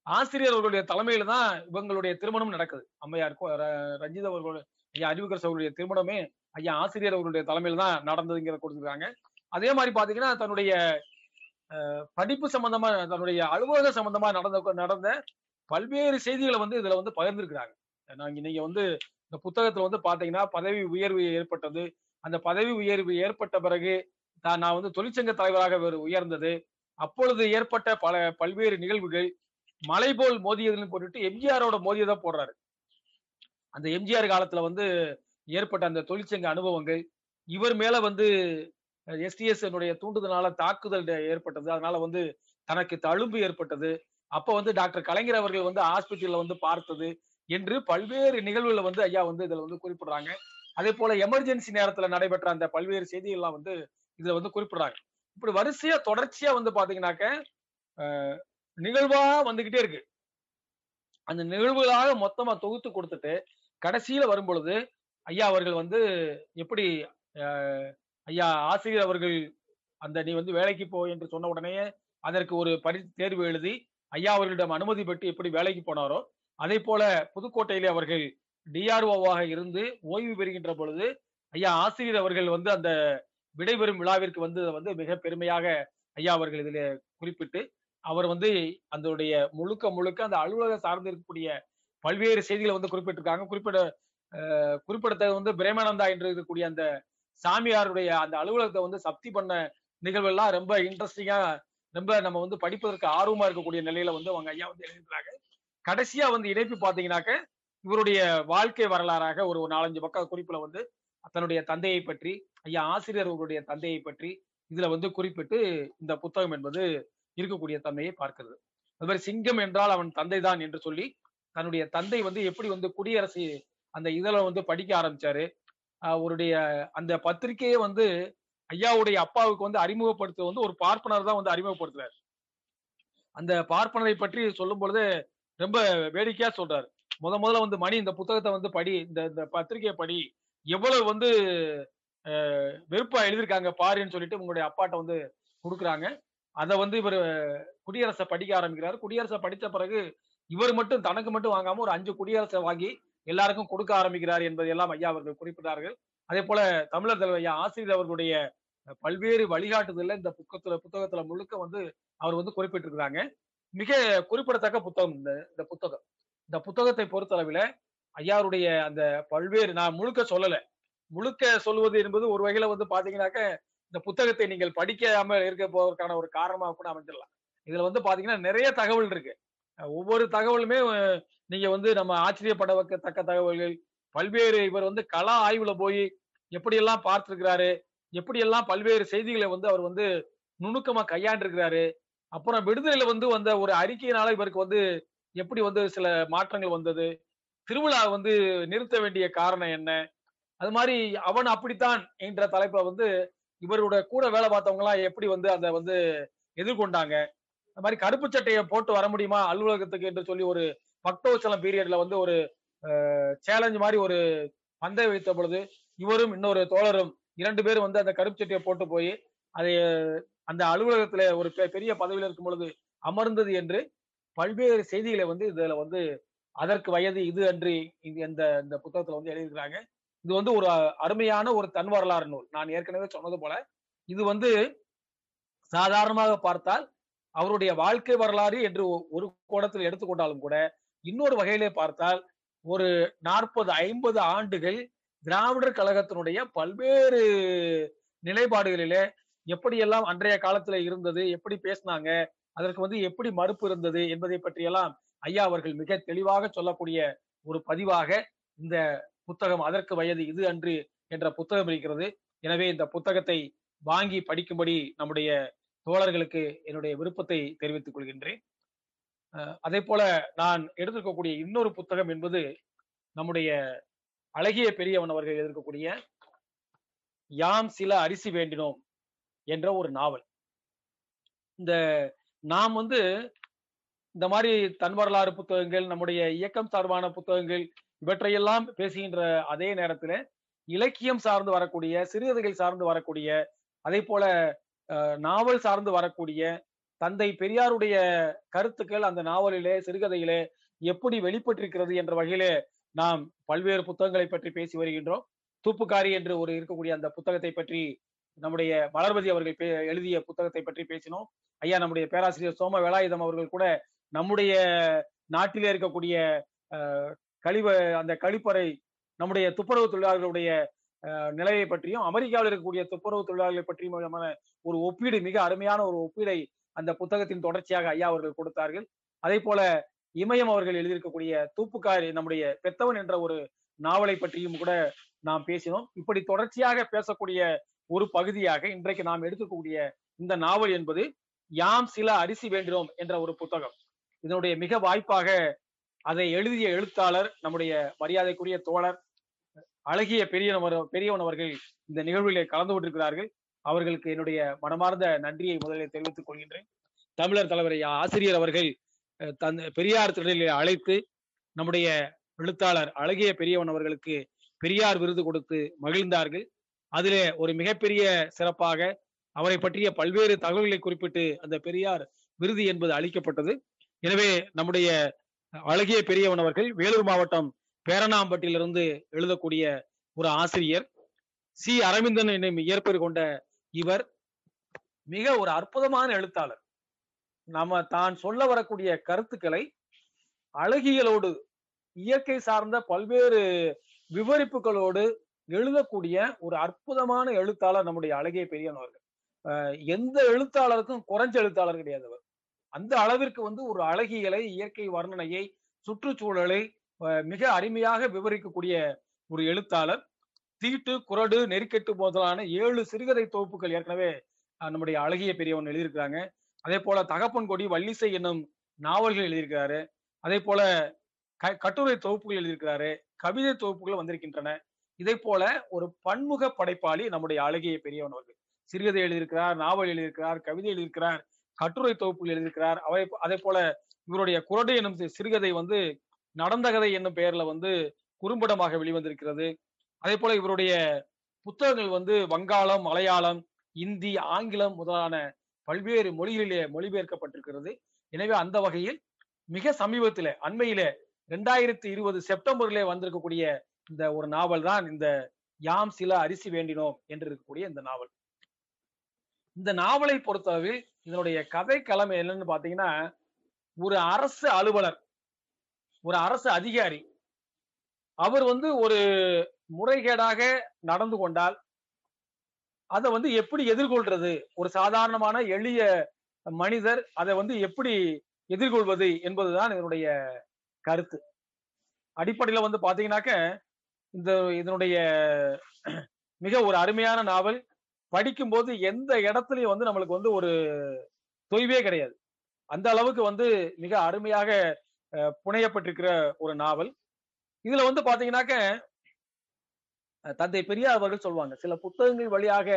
ஆசிரியர் அவர்களுடைய தலைமையில தான் இவங்களுடைய திருமணம் நடக்குது. அம்மையார் ரஞ்சித் அவர்களுடைய ஐயா அறிவுக்கரசு அவர்களுடைய திருமணமே ஐயா ஆசிரியர் அவர்களுடைய தலைமையில தான் நடந்ததுங்கிற கொடுத்துருக்காங்க. அதே மாதிரி பாத்தீங்கன்னா தன்னுடைய படிப்பு சம்பந்தமா தன்னுடைய அலுவலக சம்பந்தமா நடந்த நடந்த பல்வேறு செய்திகளை வந்து இதுல வந்து பகிர்ந்திருக்கிறாங்க. நாங்க நீங்க வந்து இந்த புத்தகத்துல வந்து பாத்தீங்கன்னா பதவி உயர்வு ஏற்பட்டது. அந்த பதவி உயர்வு ஏற்பட்ட பிறகு தான் நான் வந்து தொழிற்சங்க தலைவராக உயர்ந்தது. அப்பொழுது ஏற்பட்ட பல பல்வேறு நிகழ்வுகள். மலை போல் மோதியதுன்னு போட்டுட்டு எம்ஜிஆரோட மோதியதை போடுறாரு. அந்த எம்ஜிஆர் காலத்துல வந்து ஏற்பட்ட அந்த தொழிற்சங்க அனுபவங்கள். இவர் மேல வந்து எஸ்டிஎஸ் தூண்டுதனால தாக்குதல் ஏற்பட்டது. அதனால வந்து தனக்கு தழும்பு ஏற்பட்டது. அப்ப வந்து டாக்டர் கலைஞர் அவர்கள் வந்து ஹாஸ்பிட்டல்ல வந்து பார்த்தது என்று பல்வேறு நிகழ்வுகளை வந்து ஐயா வந்து இதுல வந்து குறிப்பிடுறாங்க. அதே போல எமர்ஜென்சி நேரத்துல நடைபெற்ற அந்த பல்வேறு செய்திகள்லாம் வந்து இதுல வந்து குறிப்பிடுறாங்க. இப்படி வரிசையா தொடர்ச்சியா வந்து பாத்தீங்கன்னாக்க நிகழ்வா வந்துகிட்டே இருக்கு. அந்த நிகழ்வுகளாக மொத்தமா தொகுத்து கொடுத்துட்டு கடைசியில வரும்பொழுது ஐயா அவர்கள் வந்து எப்படி அஹ், ஐயா ஆசிரியர் அவர்கள் அந்த நீ வந்து வேலைக்கு போ என்று சொன்ன உடனே அதற்கு ஒரு பரி தேர்வு எழுதி ஐயா அவர்களிடம் அனுமதி பெற்று எப்படி வேலைக்கு போனாரோ அதே போல புதுக்கோட்டையிலே அவர்கள் டிஆர்ஓவாக இருந்து ஓய்வு பெறுகின்ற பொழுது ஐயா ஆசிரியர் அவர்கள் வந்து அந்த விடைபெறும் விழாவிற்கு வந்து வந்து மிக பெருமையாக ஐயா அவர்கள் இதில் குறிப்பிட்டு அவர் வந்து அதனுடைய முழுக்க முழுக்க அந்த அலுவலக சார்ந்து இருக்கக்கூடிய பல்வேறு செய்திகளை வந்து குறிப்பிட்டிருக்காங்க. குறிப்பிட குறிப்பிடத்தது வந்து பிரேமானந்தா என்று இருக்கக்கூடிய அந்த சாமியாருடைய அந்த அலுவலகத்தை வந்து சப்தி பண்ண நிகழ்வெல்லாம் ரொம்ப இன்ட்ரெஸ்டிங்கா ரொம்ப நம்ம வந்து படிப்பதற்கு ஆர்வமா இருக்கக்கூடிய நிலையில வந்து அவங்க ஐயா வந்து எழுதியிருக்கிறாங்க. கடைசியா வந்து இணைப்பு பாத்தீங்கன்னாக்க இவருடைய வாழ்க்கை வரலாறாக ஒரு நாலஞ்சு பக்க குறிப்புல வந்து தன்னுடைய தந்தையை பற்றி ஐயா ஆசிரியர் அவருடைய தந்தையை பற்றி இதுல வந்து குறிப்பிட்டு இந்த புத்தகம் என்பது இருக்கக்கூடிய தன்மையை பார்க்கிறது. அது மாதிரி சிங்கம் என்றால் அவன் தந்தை தான் என்று சொல்லி தன்னுடைய தந்தை வந்து எப்படி வந்து குடியரசு அந்த இதழ வந்து படிக்க ஆரம்பிச்சாரு அவருடைய அந்த பத்திரிகையை வந்து ஐயாவுடைய அப்பாவுக்கு வந்து அறிமுகப்படுத்த வந்து ஒரு பார்ப்பனர் தான் வந்து அறிமுகப்படுத்துறாரு. அந்த பார்ப்பனரை பற்றி சொல்லும் பொழுது ரொம்ப வேடிக்கையா சொல்றாரு. முத முதல்ல வந்து மணி இந்த புத்தகத்தை வந்து படி இந்த இந்த பத்திரிகையை படி எவ்வளவு வந்து வெறுப்பா எழுதியிருக்காங்க பாருன்னு சொல்லிட்டு உங்களுடைய அப்பாட்ட வந்து கொடுக்குறாங்க. அதை வந்து இவர் குடியரசை படிக்க ஆரம்பிக்கிறாரு. குடியரசை படித்த பிறகு இவர் மட்டும் தனக்கு மட்டும் வாங்காம ஒரு அஞ்சு குடியரசை வாங்கி எல்லாருக்கும் கொடுக்க ஆரம்பிக்கிறார் என்பதை எல்லாம் ஐயா அவர்கள் குறிப்பிட்டார்கள். அதே போல தமிழர் தலைவர் ஐயா ஆசிரியர் அவர்களுடைய பல்வேறு வழிகாட்டுதல்ல இந்த புத்தகத்துல புத்தகத்துல முழுக்க வந்து அவர் வந்து குறிப்பிட்டிருக்கிறாங்க. மிக குறிப்பிடத்தக்க புத்தகம் இந்த இந்த புத்தகம். இந்த புத்தகத்தை பொறுத்தளவில் ஐயாருடைய அந்த பல்வேறு நான் முழுக்க சொல்லல. முழுக்க சொல்வது என்பது ஒரு வகையில வந்து பாத்தீங்கன்னாக்க இந்த புத்தகத்தை நீங்கள் படிக்காம இருக்க போவதற்கான ஒரு காரணமாக கூட அமைஞ்சிடலாம். இதுல வந்து பாத்தீங்கன்னா நிறைய தகவல் இருக்கு. ஒவ்வொரு தகவலுமே நீங்க வந்து நம்ம ஆச்சரியப்பட வைக்கத்தக்க தகவல்கள். பல்வேறு இவர் வந்து கலா ஆய்வுல போய் எப்படியெல்லாம் பார்த்திருக்கிறாரு எப்படியெல்லாம் பல்வேறு செய்திகளை வந்து அவர் வந்து நுணுக்கமா கையாண்டிருக்கிறாரு அப்புறம் விடுதலையில வந்து வந்த ஒரு அறிக்கையினால இவருக்கு வந்து எப்படி வந்து சில மாற்றங்கள் வந்தது திருவிழா வந்து நிறுத்த வேண்டிய காரணம் என்ன அது மாதிரி அவன் அப்படித்தான் என்ற தலைப்புல வந்து இவரோட கூட வேலை பார்த்தவங்க எல்லாம் எப்படி வந்து அதை வந்து எதிர்கொண்டாங்க. அது மாதிரி கருப்பு சட்டையை போட்டு வர முடியுமா அலுவலகத்துக்கு என்று சொல்லி ஒரு பக்தோச்சலம் பீரியட்ல வந்து ஒரு சேலஞ்ச் மாதிரி ஒரு பந்தை வைத்த பொழுது இவரும் இன்னொரு தோழரும் இரண்டு பேரும் வந்து அந்த கருப்பு போட்டு போய் அதை அந்த அலுவலகத்துல ஒரு பெ- பெரிய பதவியில் இருக்கும் பொழுது அமர்ந்தது என்று பல்வேறு செய்திகளை வந்து இதுல வந்து அதற்கு வயது இது அன்று இது இந்த இந்த புத்தகத்துல வந்து எழுதியிருக்கிறாங்க. இது வந்து ஒரு அருமையான ஒரு தன் வரலாறு நூல். நான் ஏற்கனவே சொன்னது போல இது வந்து சாதாரணமாக பார்த்தால் அவருடைய வாழ்க்கை வரலாறு என்று ஒரு கோடத்தில் எடுத்துக்கொண்டாலும் கூட இன்னொரு வகையிலே பார்த்தால் ஒரு நாற்பது ஐம்பது ஆண்டுகள் திராவிடர் கழகத்தினுடைய பல்வேறு நிலைப்பாடுகளிலே எப்படியெல்லாம் அன்றைய காலத்துல இருந்தது எப்படி பேசினாங்க அதற்கு வந்து எப்படி மறுப்பு இருந்தது என்பதை பற்றியெல்லாம் ஐயா அவர்கள் மிக தெளிவாக சொல்லக்கூடிய ஒரு பதிவாக இந்த புத்தகம் அதற்கு வயது இது அன்று என்ற புத்தகம் இருக்கிறது. எனவே இந்த புத்தகத்தை வாங்கி படிக்கும்படி நம்முடைய தோழர்களுக்கு என்னுடைய விருப்பத்தை தெரிவித்துக் கொள்கின்றேன். அதே போல நான் எடுத்திருக்கக்கூடிய இன்னொரு புத்தகம் என்பது நம்முடைய அழகிய பெரியவன் அவர்கள் எழுதியிருக்கக்கூடிய யாம் சில அரிசி வேண்டினோம் என்ற ஒரு நாவல். இந்த நாம் வந்து இந்த மாதிரி தன் வரலாறு புத்தகங்கள் நம்முடைய இயக்கம் சார்பான புத்தகங்கள் இவற்றையெல்லாம் பேசுகின்ற அதே நேரத்துல இலக்கியம் சார்ந்து வரக்கூடிய சிறுகதைகள் சார்ந்து வரக்கூடிய அதே போல நாவல் சார்ந்து வரக்கூடிய தந்தை பெரியாருடைய கருத்துக்கள் அந்த நாவலிலே சிறுகதையிலே எப்படி வெளிப்பட்டிருக்கிறது என்ற வகையிலே நாம் பல்வேறு புத்தகங்களை பற்றி பேசி வருகின்றோம். தூப்புக்காரி என்று ஒரு இருக்கக்கூடிய அந்த புத்தகத்தை பற்றி நம்முடைய மலர்வதி அவர்கள் எழுதிய புத்தகத்தை பற்றி பேசினோம். ஐயா நம்முடைய பேராசிரியர் சோம வேலாயுதம் அவர்கள் கூட நம்முடைய நாட்டிலே இருக்கக்கூடிய கழிவ அந்த கழிப்பறை நம்முடைய துப்புரவு தொழிலாளர்களுடைய நிலையை பற்றியும் அமெரிக்காவில் இருக்கக்கூடிய துப்புரவு தொழிலாளர்களை பற்றியும் ஒரு ஒப்பீடு மிக அருமையான ஒரு ஒப்பீடை அந்த புத்தகத்தின் தொடர்ச்சியாக ஐயா அவர்கள் கொடுத்தார்கள். அதே போல இமயம் அவர்கள் எழுதியிருக்கக்கூடிய தூப்புக்காரி நம்முடைய பெத்தவன் என்ற ஒரு நாவலை பற்றியும் கூட நாம் பேசினோம். இப்படி தொடர்ச்சியாக பேசக்கூடிய ஒரு பகுதியாக இன்றைக்கு நாம் எடுத்துக்கக்கூடிய இந்த நாவல் என்பது யாம் சில அரிசி வேண்டினோம் என்ற ஒரு புத்தகம். இதனுடைய மிக வாய்ப்பாக அதை எழுதிய எழுத்தாளர் நம்முடைய மரியாதைக்குரிய தோழர் அழகிய பெரியவர் பெரியவன் அவர்கள் இந்த நிகழ்விலே கலந்து கொண்டிருக்கிறார்கள். அவர்களுக்கு என்னுடைய மனமார்ந்த நன்றியை முதலில் தெரிவித்துக் கொள்கின்றேன். தமிழர் தலைவர் ஆசிரியர் அவர்கள் தன் பெரியார் திடலில் அழைத்து நம்முடைய எழுத்தாளர் அழகிய பெரியவன் அவர்களுக்கு பெரியார் விருது கொடுத்து மகிழ்ந்தார்கள். அதிலே ஒரு மிகப்பெரிய சிறப்பாக அவரை பற்றிய பல்வேறு தகவல்களை குறிப்பிட்டு அந்த பெரியார் விருது என்பது அளிக்கப்பட்டது. எனவே நம்முடைய அழகிய பெரியவன் அவர்கள் வேலூர் மாவட்டம் பேரணாம்பட்டியிலிருந்து எழுதக்கூடிய ஒரு ஆசிரியர். சி. அரவிந்தன் என்னும் இயற்பெயர் கொண்ட இவர் மிக ஒரு அற்புதமான எழுத்தாளர். நாம தான் சொல்ல வரக்கூடிய கருத்துக்களை அழகியலோடு இயற்கை சார்ந்த பல்வேறு விவரிப்புகளோடு எழுதக்கூடிய ஒரு அற்புதமான எழுத்தாளர் நம்முடைய அழகிய பெரியவர்கள் எந்த எழுத்தாளருக்கும் குறைஞ்ச எழுத்தாளர் கிடையாது அவர். அந்த அளவிற்கு வந்து ஒரு அழகியலை இயற்கை வர்ணனையை சுற்றுச்சூழலை மிக அருமையாக விவரிக்கக்கூடிய ஒரு எழுத்தாளர். தீட்டு குரடு நெருக்கெட்டு போதலான ஏழு சிறுகதை தொகுப்புகள் ஏற்கனவே நம்முடைய அழகிய பெரியவன் எழுதியிருக்கிறாங்க. அதே போல தகப்பன் கொடி வள்ளிசை என்னும் நாவல்கள் எழுதியிருக்கிறாரு. அதே போல க கட்டுரை தொகுப்புகள் எழுதியிருக்கிறாரு. கவிதை தொகுப்புகள் வந்திருக்கின்றன. இதே போல ஒரு பன்முக படைப்பாளி நம்முடைய அழகிய பெரியவன் அவர்கள். சிறுகதை எழுதியிருக்கிறார் நாவல் எழுதியிருக்கிறார் கவிதை எழுதியிருக்கிறார் கட்டுரை தொகுப்புகள் எழுதியிருக்கிறார். அவை அதே போல இவருடைய குரடு என்னும் சிறுகதை வந்து நடந்த கதை என்னும் பெயர்ல வந்து குறும்படமாக வெளிவந்திருக்கிறது. அதே போல இவருடைய புத்தகங்கள் வந்து வங்காளம் மலையாளம் இந்தி ஆங்கிலம் முதலான பல்வேறு மொழிகளிலே மொழிபெயர்க்கப்பட்டிருக்கிறது. எனவே அந்த வகையில் மிக சமீபத்தில அண்மையில ரெண்டாயிரத்தி இருபது செப்டம்பர்ல வந்திருக்கக்கூடிய இந்த ஒரு நாவல் தான் இந்த யாம் சில அரிசி வேண்டினோம் என்று இருக்கக்கூடிய இந்த நாவல். இந்த நாவலை பொறுத்தளவில் இதனுடைய கதை கிழமை என்னன்னு பாத்தீங்கன்னா ஒரு அரசு அலுவலர் ஒரு அரசு அதிகாரி அவர் வந்து ஒரு முறைகேடாக நடந்து கொண்டால் அதை வந்து எப்படி எதிர்கொள்றது? ஒரு சாதாரணமான எளிய மனிதர் அதை வந்து எப்படி எதிர்கொள்வது என்பதுதான் இதனுடைய கருத்து. அடிப்படையில வந்து பாத்தீங்கன்னாக்க இந்த இதனுடைய மிக ஒரு அருமையான நாவல். படிக்கும்போது எந்த இடத்துலயும் வந்து நம்மளுக்கு வந்து ஒரு தொய்வே கிடையாது. அந்த அளவுக்கு வந்து மிக அருமையாக புனையப்பட்டிருக்கிற ஒரு நாவல். இதுல வந்து பாத்தீங்கன்னாக்க தந்தை பெரியார் அவர்கள் சொல்லுவாங்க சில புத்தகங்கள் வழியாக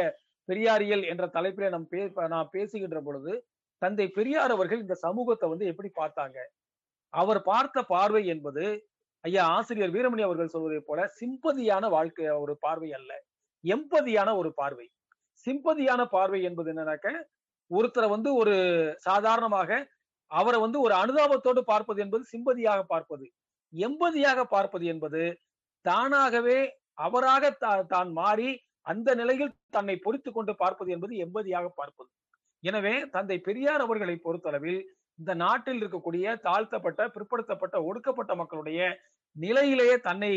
பெரியாரியல் என்ற தலைப்பிலே நம் பே நாம் பேசுகின்ற பொழுது தந்தை பெரியார் அவர்கள் இந்த சமூகத்தை வந்து எப்படி பார்த்தாங்க? அவர் பார்த்த பார்வை என்பது ஐயா ஆசிரியர் வீரமணி அவர்கள் சொல்வதை போல சிம்பதியான வாழ்க்கை ஒரு பார்வை அல்ல. எம்பதியான ஒரு பார்வை. சிம்பதியான பார்வை என்பது என்னன்னாக்க ஒருத்தரை வந்து ஒரு சாதாரணமாக அவரை வந்து ஒரு அனுதாபத்தோடு பார்ப்பது என்பது சிம்பதியாக பார்ப்பது. எம்பதியாக பார்ப்பது என்பது தானாகவே அவராக தான் மாறி அந்த நிலையில் தன்னை பொறித்து கொண்டு பார்ப்பது என்பது எம்பதியாக பார்ப்பது. எனவே தந்தை பெரியார் அவர்களை பொறுத்தளவில் இந்த நாட்டில் இருக்கக்கூடிய தாழ்த்தப்பட்ட பிற்படுத்தப்பட்ட ஒடுக்கப்பட்ட மக்களுடைய நிலையிலேயே தன்னை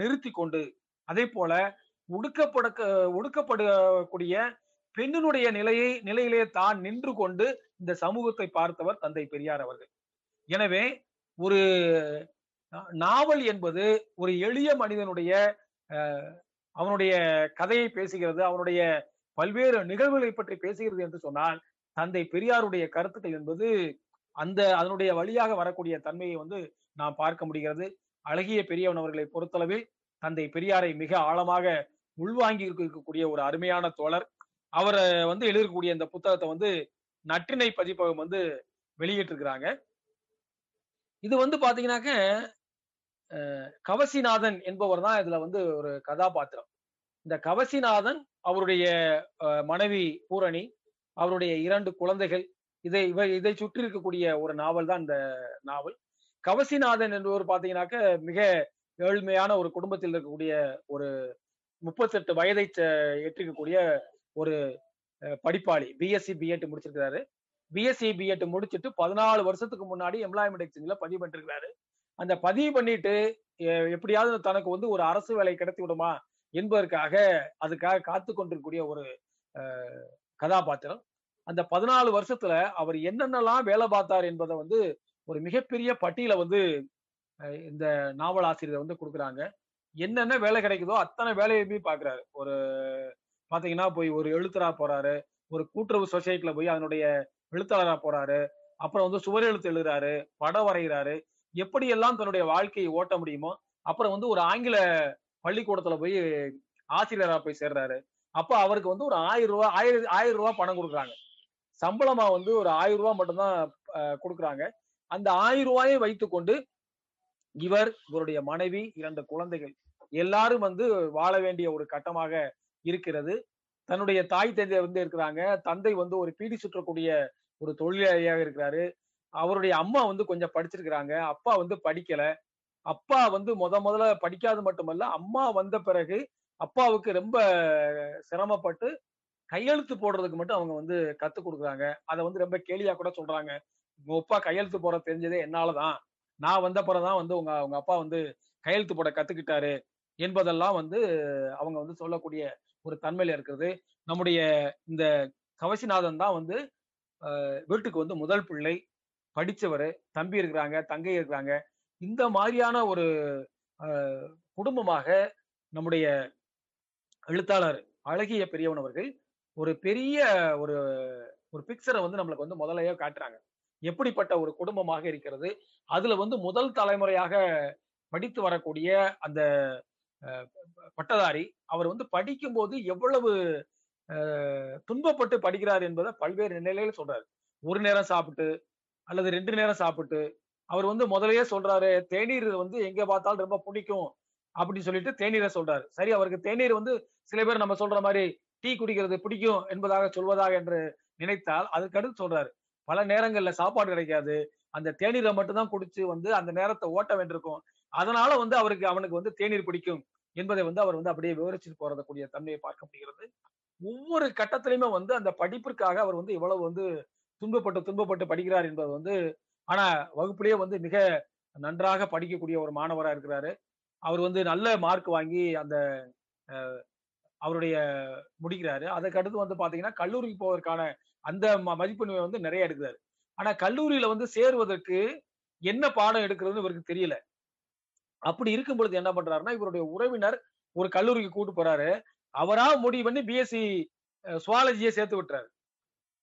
நிறுத்தி கொண்டு அதே போல ஒடுக்கப்படக்க ஒடுக்கப்படக்கூடிய பெண்ணினுடைய நிலையை நிலையிலே தான் நின்று கொண்டு இந்த சமூகத்தை பார்த்தவர் தந்தை பெரியார் அவர்கள். எனவே ஒரு நாவல் என்பது ஒரு எளிய மனிதனுடைய அவனுடைய கதையை பேசுகிறது அவனுடைய பல்வேறு நிகழ்வுகளை பற்றி பேசுகிறது என்று சொன்னால் தந்தை பெரியாருடைய கருத்துக்கள் என்பது அந்த அதனுடைய வழியாக வரக்கூடிய தன்மையை வந்து நாம் பார்க்க முடிகிறது. அழகிய பெரியவன் அவர்களை பொறுத்தளவில் தந்தை பெரியாரை மிக ஆழமாக உள்வாங்கி இருக்கக்கூடிய ஒரு அருமையான தோழர். அவர் வந்து எழுதக்கூடிய இந்த புத்தகத்தை வந்து நற்றினை பதிப்பகம் வந்து வெளியிட்டிருக்கிறாங்க. இது வந்து பாத்தீங்கன்னாக்க கவசிநாதன் என்பவர் தான் இதுல வந்து ஒரு கதாபாத்திரம். இந்த கவசிநாதன் அவருடைய மனைவி பூரணி அவருடைய இரண்டு குழந்தைகள் இதை இவை இதை சுற்றி இருக்கக்கூடிய ஒரு நாவல் தான் இந்த நாவல். கவசிநாதன் என்பவர் பாத்தீங்கன்னாக்க மிக ஏழ்மையான ஒரு குடும்பத்தில் இருக்கக்கூடிய ஒரு முப்பத்தெட்டு வயதை எட்டிருக்கக்கூடிய ஒரு படிப்பாளி. பிஎஸ்சி பிஎட் முடிச்சிருக்கிறாரு. பிஎஸ்சி பிஎட் முடிச்சுட்டு பதினாலு வருஷத்துக்கு முன்னாடி எம்ப்ளாய்மெண்ட் எக்ஸ்சேஞ்சில் பதிவு பண்ணிருக்கிறாரு. அந்த பதிவு பண்ணிட்டு எப்படியாவது தனக்கு வந்து ஒரு அரசு வேலை கிடைத்து விடுமா என்பதற்காக அதுக்காக காத்து கொண்டிருக்கக்கூடிய ஒரு கதாபாத்திரம். அந்த பதினாலு வருஷத்துல அவர் என்னென்னலாம் வேலை பார்த்தார் என்பதை வந்து ஒரு மிகப்பெரிய பட்டியலை வந்து இந்த நாவல் ஆசிரியர் வந்து கொடுக்குறாங்க. என்னென்ன வேலை கிடைக்குதோ அத்தனை வேலையுமே பாக்குறாரு ஒரு பாத்தீங்கன்னா போய் ஒரு எழுத்தரா போறாரு. ஒரு கூட்டுறவு சொசைட்டில போய் அதனுடைய எழுத்தாளரா போறாரு. அப்புறம் வந்து சுவர் எழுத்து எழுதுறாரு. படம் வரைகிறாரு. எப்படியெல்லாம் தன்னுடைய வாழ்க்கையை ஓட்ட முடியுமோ அப்புறம் வந்து ஒரு ஆங்கில பள்ளிக்கூடத்துல போய் ஆசிரியரா போய் சேர்றாரு. அப்ப அவருக்கு வந்து ஒரு ஆயிரம் ரூபாய் ஆயிரம் ஆயிரம் ரூபாய் பணம் கொடுக்குறாங்க. சம்பளமா வந்து ஒரு ஆயிரம் ரூபாய் மட்டும்தான் கொடுக்குறாங்க. அந்த ஆயிரம் ரூபாயை வைத்துக்கொண்டு இவர் இவருடைய மனைவி இரண்டு குழந்தைகள் எல்லாரும் வந்து வாழ வேண்டிய ஒரு கட்டமாக இருக்கிறது. தன்னுடைய தாய் தந்தை வந்து இருக்கிறாங்க. தந்தை வந்து ஒரு பீடி சுற்றக்கூடிய ஒரு தொழிலாளியாக இருக்கிறாரு. அவருடைய அம்மா வந்து கொஞ்சம் படிச்சிருக்கிறாங்க. அப்பா வந்து படிக்கல. அப்பா வந்து முத முதல்ல படிக்காது மட்டுமல்ல அம்மா வந்த பிறகு அப்பாவுக்கு ரொம்ப சிரமப்பட்டு கையெழுத்து போடுறதுக்கு மட்டும் அவங்க வந்து கத்து கொடுக்குறாங்க. அதை வந்து ரொம்ப கேலியா கூட சொல்றாங்க. உங்க அப்பா கையெழுத்து போட தெரிஞ்சதே என்னாலதான் நான் வந்த பிறகுதான் வந்து உங்க உங்க அப்பா வந்து கையெழுத்து போட கத்துக்கிட்டாரு என்பதெல்லாம் வந்து அவங்க வந்து சொல்லக்கூடிய ஒரு தன்மையில இருக்கிறது. நம்முடைய இந்த கவசிநாதன் தான் வந்து வீட்டுக்கு வந்து முதல் பிள்ளை. படிச்சவர் தம்பி இருக்கிறாங்க தங்கை இருக்கிறாங்க. இந்த மாதிரியான ஒரு குடும்பமாக நம்முடைய எழுத்தாளர் அழகிய பெரியவன் அவர்கள் ஒரு பெரிய ஒரு ஒரு பிக்சரை வந்து நம்மளுக்கு வந்து முதலையே காட்டுறாங்க. எப்படிப்பட்ட ஒரு குடும்பமாக இருக்கிறது? அதுல வந்து முதல் தலைமுறையாக படித்து வரக்கூடிய அந்த பட்டதாரி அவர் வந்து படிக்கும்போது எவ்வளவு துன்பப்பட்டு படிக்கிறார் என்பதை பல்வேறு நிலையில சொல்றாரு. ஒரு நேரம் சாப்பிட்டு அல்லது ரெண்டு நேரம் சாப்பிட்டு அவர் வந்து முதலையே சொல்றாரு தேநீர் வந்து எங்க பார்த்தாலும் ரொம்ப பிடிக்கும் அப்படின்னு சொல்லிட்டு தேநீரை சொல்றாரு. சரி அவருக்கு தேநீர் வந்து சில பேர் நம்ம சொல்ற மாதிரி டீ குடிக்கிறது பிடிக்கும் என்பதாக சொல்வதாக என்று நினைத்தால் அதுக்கு அடுத்து சொல்றாரு. பல நேரங்கள்ல சாப்பாடு கிடைக்காது. அந்த தேநீரை மட்டும்தான் குடிச்சு வந்து அந்த நேரத்தை ஓட்ட வேண்டியிருக்கும். அதனால வந்து அவருக்கு அவனுக்கு வந்து தேநீர் பிடிக்கும் என்பதை வந்து அவர் வந்து அப்படியே விவரிச்சுட்டு போறதக்கூடிய தன்மையை பார்க்க முடிகிறது. ஒவ்வொரு கட்டத்திலையுமே வந்து அந்த படிப்பிற்காக அவர் வந்து இவ்வளவு வந்து துன்பப்பட்டு துன்பப்பட்டு படிக்கிறார் என்பது வந்து ஆனா வகுப்பிலேயே வந்து மிக நன்றாக படிக்கக்கூடிய ஒரு மாணவராக இருக்கிறாரு. அவர் வந்து நல்ல மார்க் வாங்கி அந்த அவருடைய முடிக்கிறாரு. அதுக்கு அடுத்து வந்து பாத்தீங்கன்னா கல்லூரிக்கு போவதற்கான அந்த மதிப்பெண் வந்து நிறைய எடுக்கிறாரு. ஆனா கல்லூரியில வந்து சேருவதற்கு என்ன பாடம் எடுக்கிறதுன்னு இவருக்கு தெரியல. அப்படி இருக்கும் பொழுது என்ன பண்றாருன்னா இவருடைய உறவினர் ஒரு கல்லூரிக்கு கூட்டு போறாரு. அவரா முடிவு பண்ணி பிஎஸ்சி சுவாலஜியை சேர்த்து விட்டுறாரு.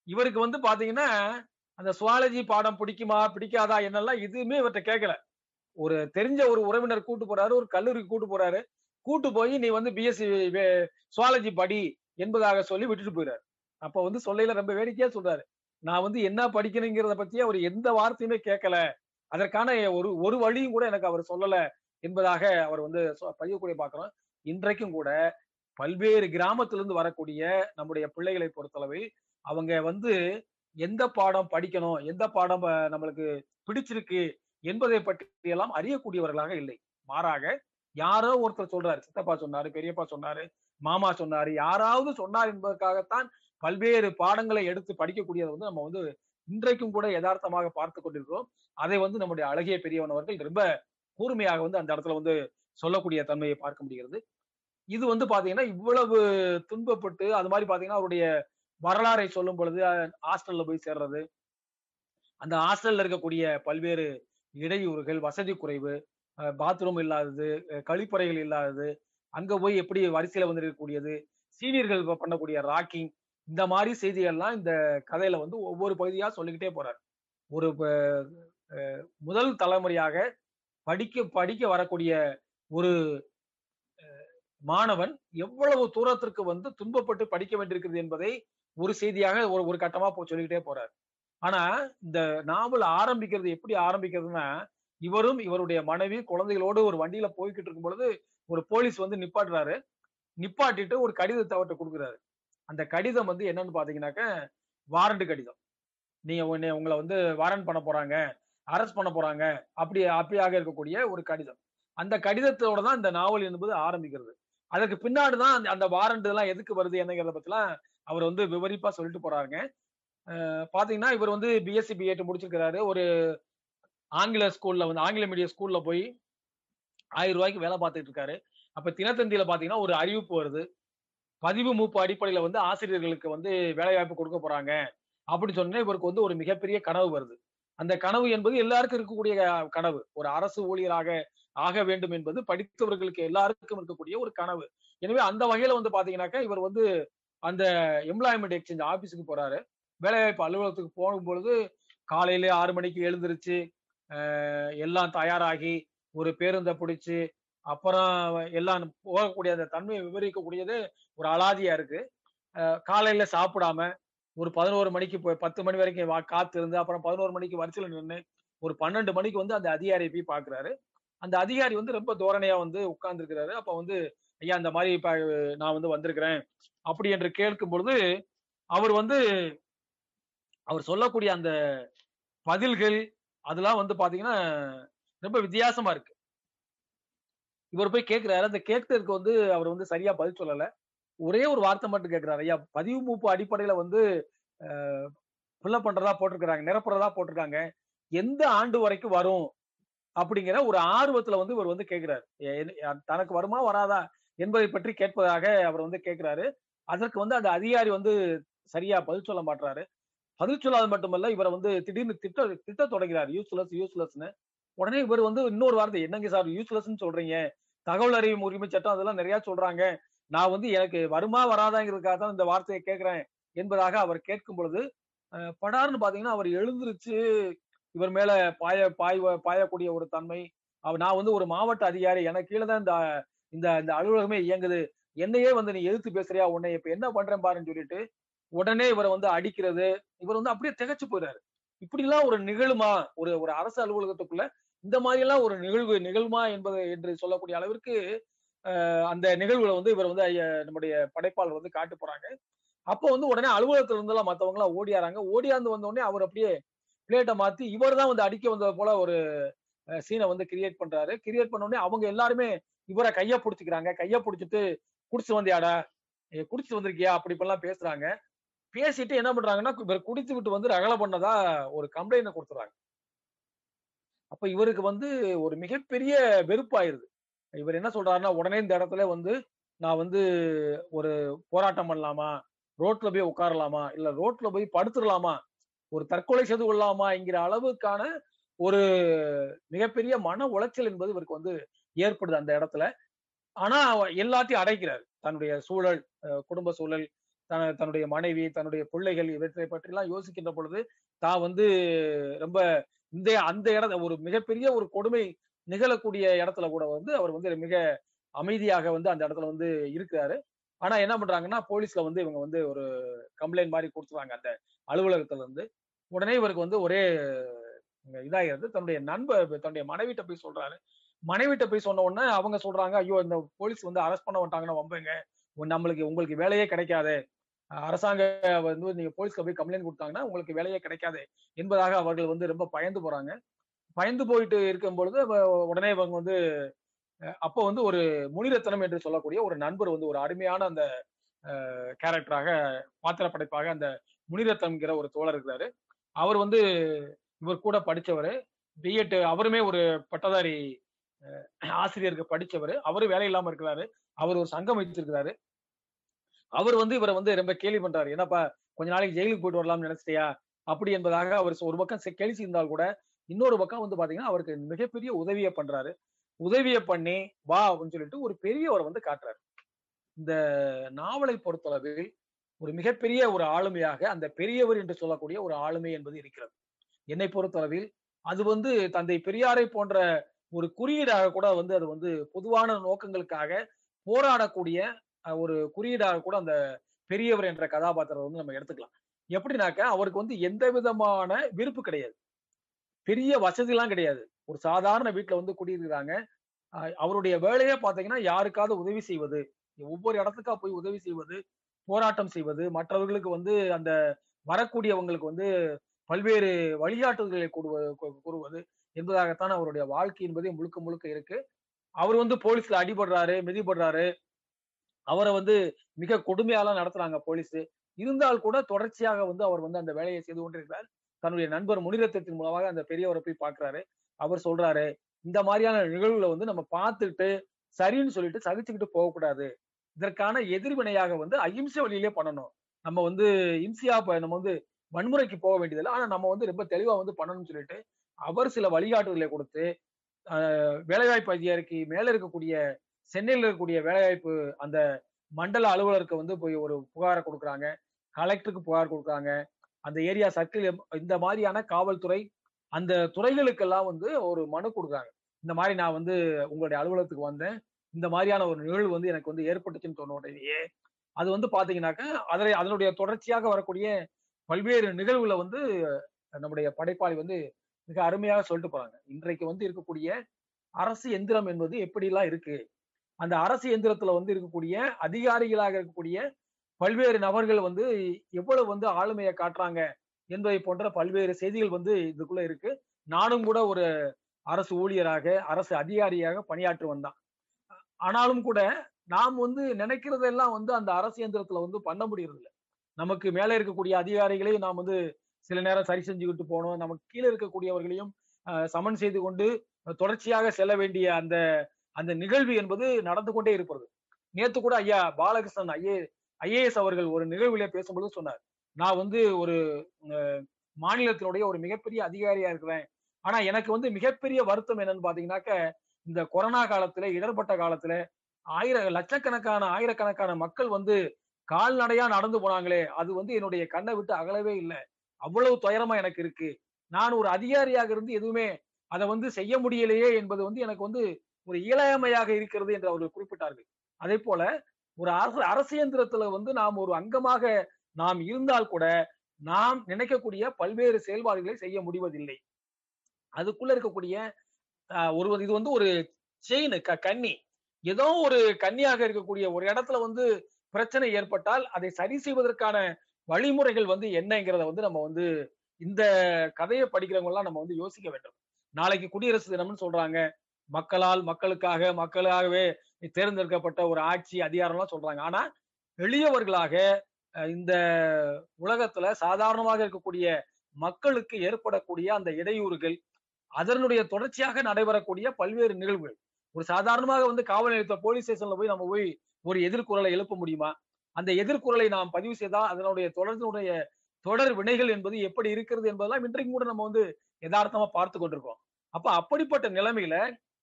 இவருக்கு வந்து பாத்தீங்கன்னா அந்த சுவாலஜி பாடம் பிடிக்குமா பிடிக்காதா என்னெல்லாம் எதுவுமே இவர்கிட்ட கேட்கல ஒரு தெரிஞ்ச ஒரு உறவினர் கூட்டு போறாரு ஒரு கல்லூரிக்கு கூட்டு போறாரு. கூட்டு போய் நீ வந்து பிஎஸ்சி சுவாலஜி படி என்பதாக சொல்லி விட்டுட்டு போயிறாரு. அப்ப வந்து சொல்லையில ரொம்ப வேடிக்கையா சொல்றாரு. நான் வந்து என்ன படிக்கணுங்கிறத பத்தி அவர் எந்த வார்த்தையுமே கேட்கல அதற்கான ஒரு ஒரு வழியும் கூட எனக்கு அவர் சொல்லல என்பதாக அவர் வந்து பதியக்கூடிய பாக்குறோம் இன்றைக்கும் கூட பல்வேறு கிராமத்திலிருந்து வரக்கூடிய நம்முடைய பிள்ளைகளை பொறுத்தளவில் அவங்க வந்து எந்த பாடம் படிக்கணும்? எந்த பாடம் நம்மளுக்கு பிடிச்சிருக்கு என்பதை பற்றி எல்லாம் அறியக்கூடியவர்களாக இல்லை. மாறாக யாரோ ஒருத்தர் சொல்றாரு. சித்தப்பா சொன்னாரு பெரியப்பா சொன்னாரு மாமா சொன்னாரு யாராவது சொன்னார் என்பதற்காகத்தான் பல்வேறு பாடங்களை எடுத்து படிக்கக்கூடியதை வந்து நம்ம வந்து இன்றைக்கும் கூட யதார்த்தமாக பார்த்து கொண்டிருக்கிறோம். அதை வந்து நம்முடைய அழகிய பெரியவன் அவர்கள் ரொம்ப கூர்மையாக வந்து அந்த இடத்துல வந்து சொல்லக்கூடிய தன்மையை பார்க்க முடிகிறது. இது வந்து பாத்தீங்கன்னா இவ்வளவு துன்பப்பட்டு அது மாதிரி பாத்தீங்கன்னா அவருடைய வரலாறை சொல்லும் பொழுது ஹாஸ்டல்ல போய் சேர்றது. அந்த ஹாஸ்டல்ல இருக்கக்கூடிய பல்வேறு இடையூறுகள் வசதி குறைவு பாத்ரூம் இல்லாதது கழிப்பறைகள் இல்லாதது அங்க போய் எப்படி வரிசையில வந்து இருக்கக்கூடியது சீனியர்கள் பண்ணக்கூடிய ராக்கிங் இந்த மாதிரி செய்திகள்லாம் இந்த கதையில வந்து ஒவ்வொரு பகுதியா சொல்லிக்கிட்டே போறார். ஒரு முதல் தலைமுறையாக படிக்க படிக்க வரக்கூடிய ஒரு அஹ், மாணவன் எவ்வளவு தூரத்திற்கு வந்து துன்பப்பட்டு படிக்க வேண்டியிருக்கிறது என்பதை ஒரு செய்தியாக ஒரு ஒரு கட்டமா போ சொல்லிக்கிட்டே போறாரு. ஆனா இந்த நாவல் ஆரம்பிக்கிறது எப்படி ஆரம்பிக்கிறதுன்னா இவரும் இவருடைய மனைவி குழந்தைகளோடு ஒரு வண்டியில போய்கிட்டு இருக்கும் பொழுது ஒரு போலீஸ் வந்து நிப்பாட்டுறாரு. நிப்பாட்டிட்டு ஒரு கடிதத்தை அவர்கிட்ட கொடுக்குறாரு. அந்த கடிதம் வந்து என்னன்னு பாத்தீங்கன்னாக்க வாரண்ட் கடிதம். நீங்க உன்னை- உங்களை வந்து வாரண்ட் பண்ண போறாங்க அரெஸ்ட் பண்ண போறாங்க அப்படி அப்படியாக இருக்கக்கூடிய ஒரு கடிதம். அந்த கடிதத்தோட தான் இந்த நாவல் என்பது ஆரம்பிக்கிறது. அதற்கு பின்னாடிதான் அந்த- அந்த வாரண்ட் எல்லாம் எதுக்கு வருது என்னங்கிறத பத்திலாம் அவர் வந்து விவரிப்பா சொல்லிட்டு போறாருங்க. பாத்தீங்கன்னா இவர் வந்து பிஎஸ்சி பிஎட் முடிச்சிருக்கிறாரு. ஒரு ஆங்கில ஸ்கூல்ல வந்து ஆங்கில மீடியம் ஸ்கூல்ல போய் ஆயிரம் ரூபாய்க்கு வேலை பார்த்துட்டு இருக்காரு. அப்ப தினத்தந்தியில பாத்தீங்கன்னா ஒரு அறிவிப்பு வருது. பதிவு மூப்பு அடிப்படையில வந்து ஆசிரியர்களுக்கு வந்து வேலை வாய்ப்பு கொடுக்க போறாங்க. அப்படின்னு சொன்னா இவருக்கு வந்து ஒரு மிகப்பெரிய கனவு வருது. அந்த கனவு என்பது எல்லாருக்கும் இருக்கக்கூடிய கனவு. ஒரு அரசு ஊழியராக ஆக வேண்டும் என்பது படித்தவர்களுக்கு எல்லாருக்கும் இருக்கக்கூடிய ஒரு கனவு. எனவே அந்த வகையில வந்து பாத்தீங்கன்னாக்கா இவர் வந்து அந்த எம்ப்ளாய்மெண்ட் எக்ஸ்சேஞ்ச் ஆஃபீஸுக்கு போறாரு. வேலைவாய்ப்பு அலுவலகத்துக்கு போகும்பொழுது காலையில ஆறு மணிக்கு எழுந்திருச்சு எல்லாம் தயாராகி ஒரு பேருந்தை பிடிச்சி அப்புறம் எல்லாம் போகக்கூடிய அந்த தன்மையை விவரிக்கக்கூடியது ஒரு அலாதியா இருக்கு. அஹ் காலையில சாப்பிடாம ஒரு பதினோரு மணிக்கு போய் பத்து மணி வரைக்கும் வா- காத்து இருந்து அப்புறம் பதினோரு மணிக்கு வரிசையில நின்று ஒரு பன்னெண்டு மணிக்கு வந்து அந்த அதிகாரியை போய் பாக்குறாரு. அந்த அதிகாரி வந்து ரொம்ப தோரணையா வந்து உட்கார்ந்து இருக்கிறாரு அப்ப வந்து ஐயா இந்த மாதிரி நான் வந்து வந்திருக்கிறேன். அப்படி என்று கேட்கும் பொழுது அவர் வந்து அவர் சொல்லக்கூடிய அந்த பதில்கள் அதெல்லாம் வந்து பாத்தீங்கன்னா ரொம்ப வித்தியாசமா இருக்கு. இவர் போய் கேட்கிறாரு. அந்த கேட்கறதுக்கு வந்து அவர் வந்து சரியா பதில் சொல்லல. ஒரே ஒரு வார்த்தை மட்டும் கேட்கிறாரு. ஐயா பதிவு மூப்பு அடிப்படையில வந்து ஃபில்லப் பண்றதா போட்டிருக்கிறாங்க நிரப்புறதா போட்டிருக்காங்க. எந்த ஆண்டு வரைக்கும் வரும்? அப்படிங்கிற ஒரு ஆர்வத்துல வந்து இவர் வந்து கேட்கிறாரு. தனக்கு வருமா வராதா என்பதை பற்றி கேட்பதாக அவர் வந்து கேட்கிறாரு. அதற்கு வந்து அந்த அதிகாரி வந்து சரியா பதில் சொல்ல மாட்டாரு பதில் சொல்லாது மட்டுமல்ல இவரை வந்து திடீர்னு திட்ட திட்ட தொடங்கிறார். யூஸ்லெஸ் யூஸ்லெஸ்னு உடனே இவர் வந்து இன்னொரு வார்த்தை என்னங்க சார் யூஸ்லெஸ்ன்னு சொல்றீங்க? தகவல் அறிவு உரிமை சட்டம் அதெல்லாம் நிறைய சொல்றாங்க. நான் வந்து எனக்கு வருமா வராதாங்கிறதுக்காக தான் இந்த வார்த்தையை கேட்கிறேன் என்பதாக அவர் கேட்கும் பொழுது படார்னு பாத்தீங்கன்னா அவர் எழுந்திருச்சு இவர் மேல பாய பாய் பாயக்கூடிய ஒரு தன்மை. அவர் நான் வந்து ஒரு மாவட்ட அதிகாரி எனக்கு கீழே தான் இந்த இந்த இந்த அலுவலகமே இயங்குது. என்னையே வந்து நீ எதிர்த்து பேசுறியா? உன்னை இப்ப என்ன பண்றேன் பாருன்னு சொல்லிட்டு உடனே இவரை வந்து அடிக்கிறது இவர் வந்து அப்படியே திகைச்சு போயிறாரு. இப்படி எல்லாம் ஒரு நிகழுமா? ஒரு ஒரு அரசு அலுவலகத்துக்குள்ள இந்த மாதிரி எல்லாம் ஒரு நிகழ்வு நிகழுமா என்பது என்று சொல்லக்கூடிய அளவிற்கு அந்த நிகழ்வுல வந்து இவர் வந்து நம்முடைய படைப்பாளர் வந்து காட்டு போறாங்க. அப்போ வந்து உடனே அலுவலகத்துல இருந்து எல்லாம் மத்தவங்க எல்லாம் ஓடியாராங்க ஓடியாந்து வந்த உடனே அவர் அப்படியே பிளேட்டை மாத்தி இவர் தான் வந்து அடிக்க வந்தது போல ஒரு சீனை வந்து கிரியேட் பண்றாரு. கிரியேட் பண்ண உடனே அவங்க எல்லாருமே இவரை கைய பிடிச்சிக்கிறாங்க. கைய பிடிச்சிட்டு குடிச்சு வந்தியாடா? குடிச்சு வந்திருக்கியா? அப்படி இப்பெல்லாம் பேசுறாங்க. பேசிட்டு என்ன பண்றாங்கன்னா இவர் குடித்து விட்டு வந்து ரகலை பண்ணதா ஒரு கம்ப்ளைண்ட் கொடுத்துறாங்க. அப்ப இவருக்கு வந்து ஒரு மிகப்பெரிய வெறுப்பாயிருது. இவர் என்ன சொல்றாருன்னா உடனே இந்த இடத்துல வந்து நான் வந்து ஒரு போராட்டம் பண்ணலாமா? ரோட்ல போய் உட்காரலாமா? இல்ல ரோட்ல போய் படுத்துடலாமா? ஒரு தற்கொலை செய்து கொள்ளலாமா? என்கிற அளவுக்கான ஒரு மிகப்பெரிய மன உளைச்சல் என்பது இவருக்கு வந்து ஏற்படுது அந்த இடத்துல. ஆனா எல்லாத்தையும் அடைக்கிறார். தன்னுடைய சூழல் குடும்ப சூழல் தன- தன்னுடைய மனைவி தன்னுடைய பிள்ளைகள் இவற்றை பற்றிலாம் யோசிக்கின்ற பொழுது தான் வந்து ரொம்ப இந்த அந்த இடத்த ஒரு மிகப்பெரிய ஒரு கொடுமை நிகழக்கூடிய இடத்துல கூட வந்து அவர் வந்து மிக அமைதியாக வந்து அந்த இடத்துல வந்து இருக்கிறாரு. ஆனா என்ன பண்றாங்கன்னா போலீஸ்ல வந்து இவங்க வந்து ஒரு கம்ப்ளைண்ட் மாதிரி கொடுத்துருவாங்க அந்த அலுவலகத்துல இருந்து. உடனே இவருக்கு வந்து ஒரே இதாகிறது. தன்னுடைய நண்பர் தன்னுடைய மனைவிட்ட போய் சொல்றாரு. மனைவிட்ட போய் சொன்ன உடனே அவங்க சொல்றாங்க ஐயோ இந்த போலீஸ் வந்து அரெஸ்ட் பண்ண வந்துட்டாங்கன்னா வம்புங்க. நம்மளுக்கு உங்களுக்கு வேலையே கிடைக்காது. அரசாங்க வந்து நீங்க போலீஸ்க்கு போய் கம்ப்ளைண்ட் கொடுத்தாங்கன்னா உங்களுக்கு வேலையே கிடைக்காது. என்பதாக அவர்கள் வந்து ரொம்ப பயந்து போறாங்க. பயந்து போயிட்டு இருக்கும் பொழுது உடனே இவங்க வந்து அப்போ வந்து ஒரு முனிரத்தனம் என்று சொல்லக்கூடிய ஒரு நண்பர் வந்து ஒரு அருமையான அந்த கேரக்டராக பாத்திர படைப்பாக அந்த முனிரத்தனம்ங்கிற ஒரு தோழர் இருக்கிறாரு. அவர் வந்து இவர் கூட படித்தவர் பிஎட் அவருமே ஒரு பட்டதாரி ஆசிரியருக்கு படிச்சவர். அவரு வேலை இல்லாம இருக்கிறாரு. அவர் ஒரு சங்கம் வச்சிருக்கிறாரு அவர் வந்து இவரை வந்து ரொம்ப கேலி பண்றாரு. என்னப்பா கொஞ்ச நாளைக்கு ஜெயிலுக்கு போயிட்டு வரலாம்னு நினைச்சிட்டியா? அப்படி என்பதாக அவர் ஒரு பக்கம் கேள்வி செய்தால் கூட இன்னொரு பக்கம் வந்து பாத்தீங்கன்னா அவருக்கு மிகப்பெரிய உதவியை பண்றாரு. உதவியை பண்ணி வா அப்படின்னு சொல்லிட்டு ஒரு பெரியவரை வந்து காட்டுறாரு. இந்த நாவலை பொறுத்தளவில் ஒரு மிகப்பெரிய ஒரு ஆளுமையாக அந்த பெரியவர் என்று சொல்லக்கூடிய ஒரு ஆளுமை என்பது இருக்கிறது. என்னை பொறுத்தளவில் அது வந்து தந்தை பெரியாரை போன்ற ஒரு குறியீடாக கூட வந்து அது வந்து பொதுவான நோக்கங்களுக்காக போராடக்கூடிய ஒரு குறியீடாக கூட அந்த பெரியவர் என்ற கதாபாத்திரம் வந்து நம்ம எடுத்துக்கலாம். எப்படின்னாக்க அவருக்கு வந்து எந்த விதமான விருப்பு கிடையாது. பெரிய வசதிலாம் கிடையாது. ஒரு சாதாரண வீட்டுல வந்து குடியிருக்கிறாங்க. அவருடைய வேலையே பாத்தீங்கன்னா யாருக்காவது உதவி செய்வது. ஒவ்வொரு இடத்துக்கா போய் உதவி செய்வது போராட்டம் செய்வது. மற்றவர்களுக்கு வந்து அந்த வரக்கூடியவங்களுக்கு வந்து பல்வேறு வழிகாட்டுதல்களை கூறுவது. என்பதாகத்தான் அவருடைய வாழ்க்கை என்பதே முழுக்க முழுக்க இருக்கு. அவர் வந்து போலீஸ்ல அடிபடுறாரு மிதிபடுறாரு. அவரை வந்து மிக கொடுமையாலாம் நடத்துறாங்க போலீஸ். இருந்தால் கூட தொடர்ச்சியாக வந்து அவர் வந்து அந்த வேலையை செய்து கொண்டிருக்கிறார். தன்னுடைய நண்பர் முனிரத்தின் மூலமாக அந்த பெரியவரை போய் பாக்குறாரு அவர் சொல்றாரு இந்த மாதிரியான நிகழ்வுகளை வந்து நம்ம பார்த்துட்டு சரின்னு சொல்லிட்டு சகிச்சுக்கிட்டு போகக்கூடாது. இதற்கான எதிர்வினையாக வந்து அஹிம்சை வழியிலே பண்ணணும். நம்ம வந்து இம்சியா நம்ம வந்து வன்முறைக்கு போக வேண்டியதில்லை. ஆனா நம்ம வந்து ரொம்ப தெளிவா வந்து பண்ணணும்னு சொல்லிட்டு அவர் சில வழிகாட்டுதலை கொடுத்து வேலைவாய்ப்பு அதிகாரிக்கு மேல இருக்கக்கூடிய சென்னையில் இருக்கக்கூடிய வேலைவாய்ப்பு அந்த மண்டல அலுவலருக்கு வந்து போய் ஒரு புகாரை கொடுக்குறாங்க. கலெக்டருக்கு புகார் கொடுக்குறாங்க. அந்த ஏரியா சர்க்கிள் இந்த மாதிரியான காவல்துறை அந்த துறைகளுக்கெல்லாம் வந்து ஒரு மனு கொடுக்குறாங்க. இந்த மாதிரி நான் வந்து உங்களுடைய அலுவலகத்துக்கு வந்தேன். இந்த மாதிரியான ஒரு நிகழ்வு வந்து எனக்கு வந்து ஏற்பட்டுச்சுன்னு சொன்ன உடனேயே அது வந்து பாத்தீங்கன்னாக்க அதனை அதனுடைய தொடர்ச்சியாக வரக்கூடிய பல்வேறு நிகழ்வுல வந்து நம்முடைய படைப்பாளி வந்து மிக அருமையாக சொல்லிட்டு போறாங்க. இன்றைக்கு வந்து இருக்கக்கூடிய அரசு எந்திரம் என்பது எப்படிலாம் இருக்கு? அந்த அரசு எந்திரத்துல வந்து இருக்கக்கூடிய அதிகாரிகளாக இருக்கக்கூடிய பல்வேறு நபர்கள் வந்து எவ்வளவு வந்து ஆளுமையை காட்டுறாங்க என்பதை போன்ற பல்வேறு செய்திகள் வந்து இதுக்குள்ள இருக்கு. நானும் கூட ஒரு அரசு ஊழியராக அரசு அதிகாரியாக பணியாற்றி வந்தான் ஆனாலும் கூட நாம் வந்து நினைக்கிறதெல்லாம் வந்து அந்த அரசு இயந்திரத்துல வந்து பண்ண முடியறது நமக்கு மேலே இருக்கக்கூடிய அதிகாரிகளை நாம் வந்து சில நேரம் சரி செஞ்சுக்கிட்டு போகணும். நமக்கு கீழே இருக்கக்கூடியவர்களையும் சமன் செய்து கொண்டு தொடர்ச்சியாக செல்ல வேண்டிய அந்த அந்த நிகழ்வு என்பது நடந்து கொண்டே இருப்பது. நேத்து கூட ஐயா பாலகிருஷ்ணன் ஐஏ ஐஏஎஸ் அவர்கள் ஒரு நிகழ்விலே பேசும்பொழுது சொன்னார். நான் வந்து ஒரு மாநிலத்தினுடைய ஒரு மிகப்பெரிய அதிகாரியா இருக்கிறேன். ஆனா எனக்கு வந்து மிகப்பெரிய வருத்தம் என்னன்னு பாத்தீங்கன்னாக்க இந்த கொரோனா காலத்துல இடர்பட்ட காலத்துல ஆயிர லட்சக்கணக்கான ஆயிரக்கணக்கான மக்கள் வந்து கால்நடையா நடந்து போனாங்களே அது வந்து என்னுடைய கண்ணை விட்டு அகலவே இல்லை. அவ்வளவு துயரமா எனக்கு இருக்கு. நான் ஒரு அதிகாரியாக இருந்து எதுவுமே அதை வந்து செய்ய முடியலையே என்பது வந்து எனக்கு வந்து ஒரு இயலாமையாக இருக்கிறது என்று அவர்கள் குறிப்பிட்டார்கள். அதே போல ஒரு அரசு அரசியந்திரத்துல வந்து நாம் ஒரு அங்கமாக நாம் இருந்தால் கூட நாம் நினைக்கக்கூடிய பல்வேறு செயல்பாடுகளை செய்ய முடிவதில்லை. அதுக்குள்ள இருக்கக்கூடிய ஒரு இது வந்து ஒரு செயின் கன்னி ஏதோ ஒரு கன்னியாக இருக்கக்கூடிய ஒரு இடத்துல வந்து பிரச்சனை ஏற்பட்டால் அதை சரி செய்வதற்கான வழிமுறைகள் வந்து என்னங்கிறத வந்து நம்ம வந்து இந்த கதையை படிக்கிறவங்க எல்லாம் நம்ம வந்து யோசிக்க வேண்டும். நாளைக்கு குடியரசு தினம்னு சொல்றாங்க. மக்களால் மக்களுக்காக மக்களாகவே தேர்ந்தெடுக்கப்பட்ட ஒரு ஆட்சி அதிகாரம்லாம் சொல்றாங்க. ஆனா எளியவர்களாக இந்த உலகத்துல சாதாரணமாக இருக்கக்கூடிய மக்களுக்கு ஏற்படக்கூடிய அந்த இடையூறுகள் அதனுடைய தொடர்ச்சியாக நடைபெறக்கூடிய பல்வேறு நிகழ்வுகள். ஒரு சாதாரணமாக வந்து காவல் நிலையத்த போலீஸ் ஸ்டேஷன்ல போய் நம்ம போய் ஒரு எதிர்குரலை எழுப்ப முடியுமா? அந்த எதிர்குரலை நாம் பதிவு செய்தால் அதனுடைய தொடர்னுடைய தொடர் வினைகள் என்பது எப்படி இருக்கிறது என்பதெல்லாம் இன்றைக்கு கூட நம்ம வந்து யதார்த்தமா பார்த்து கொண்டிருக்கோம் அப்ப அப்படிப்பட்ட நிலைமையில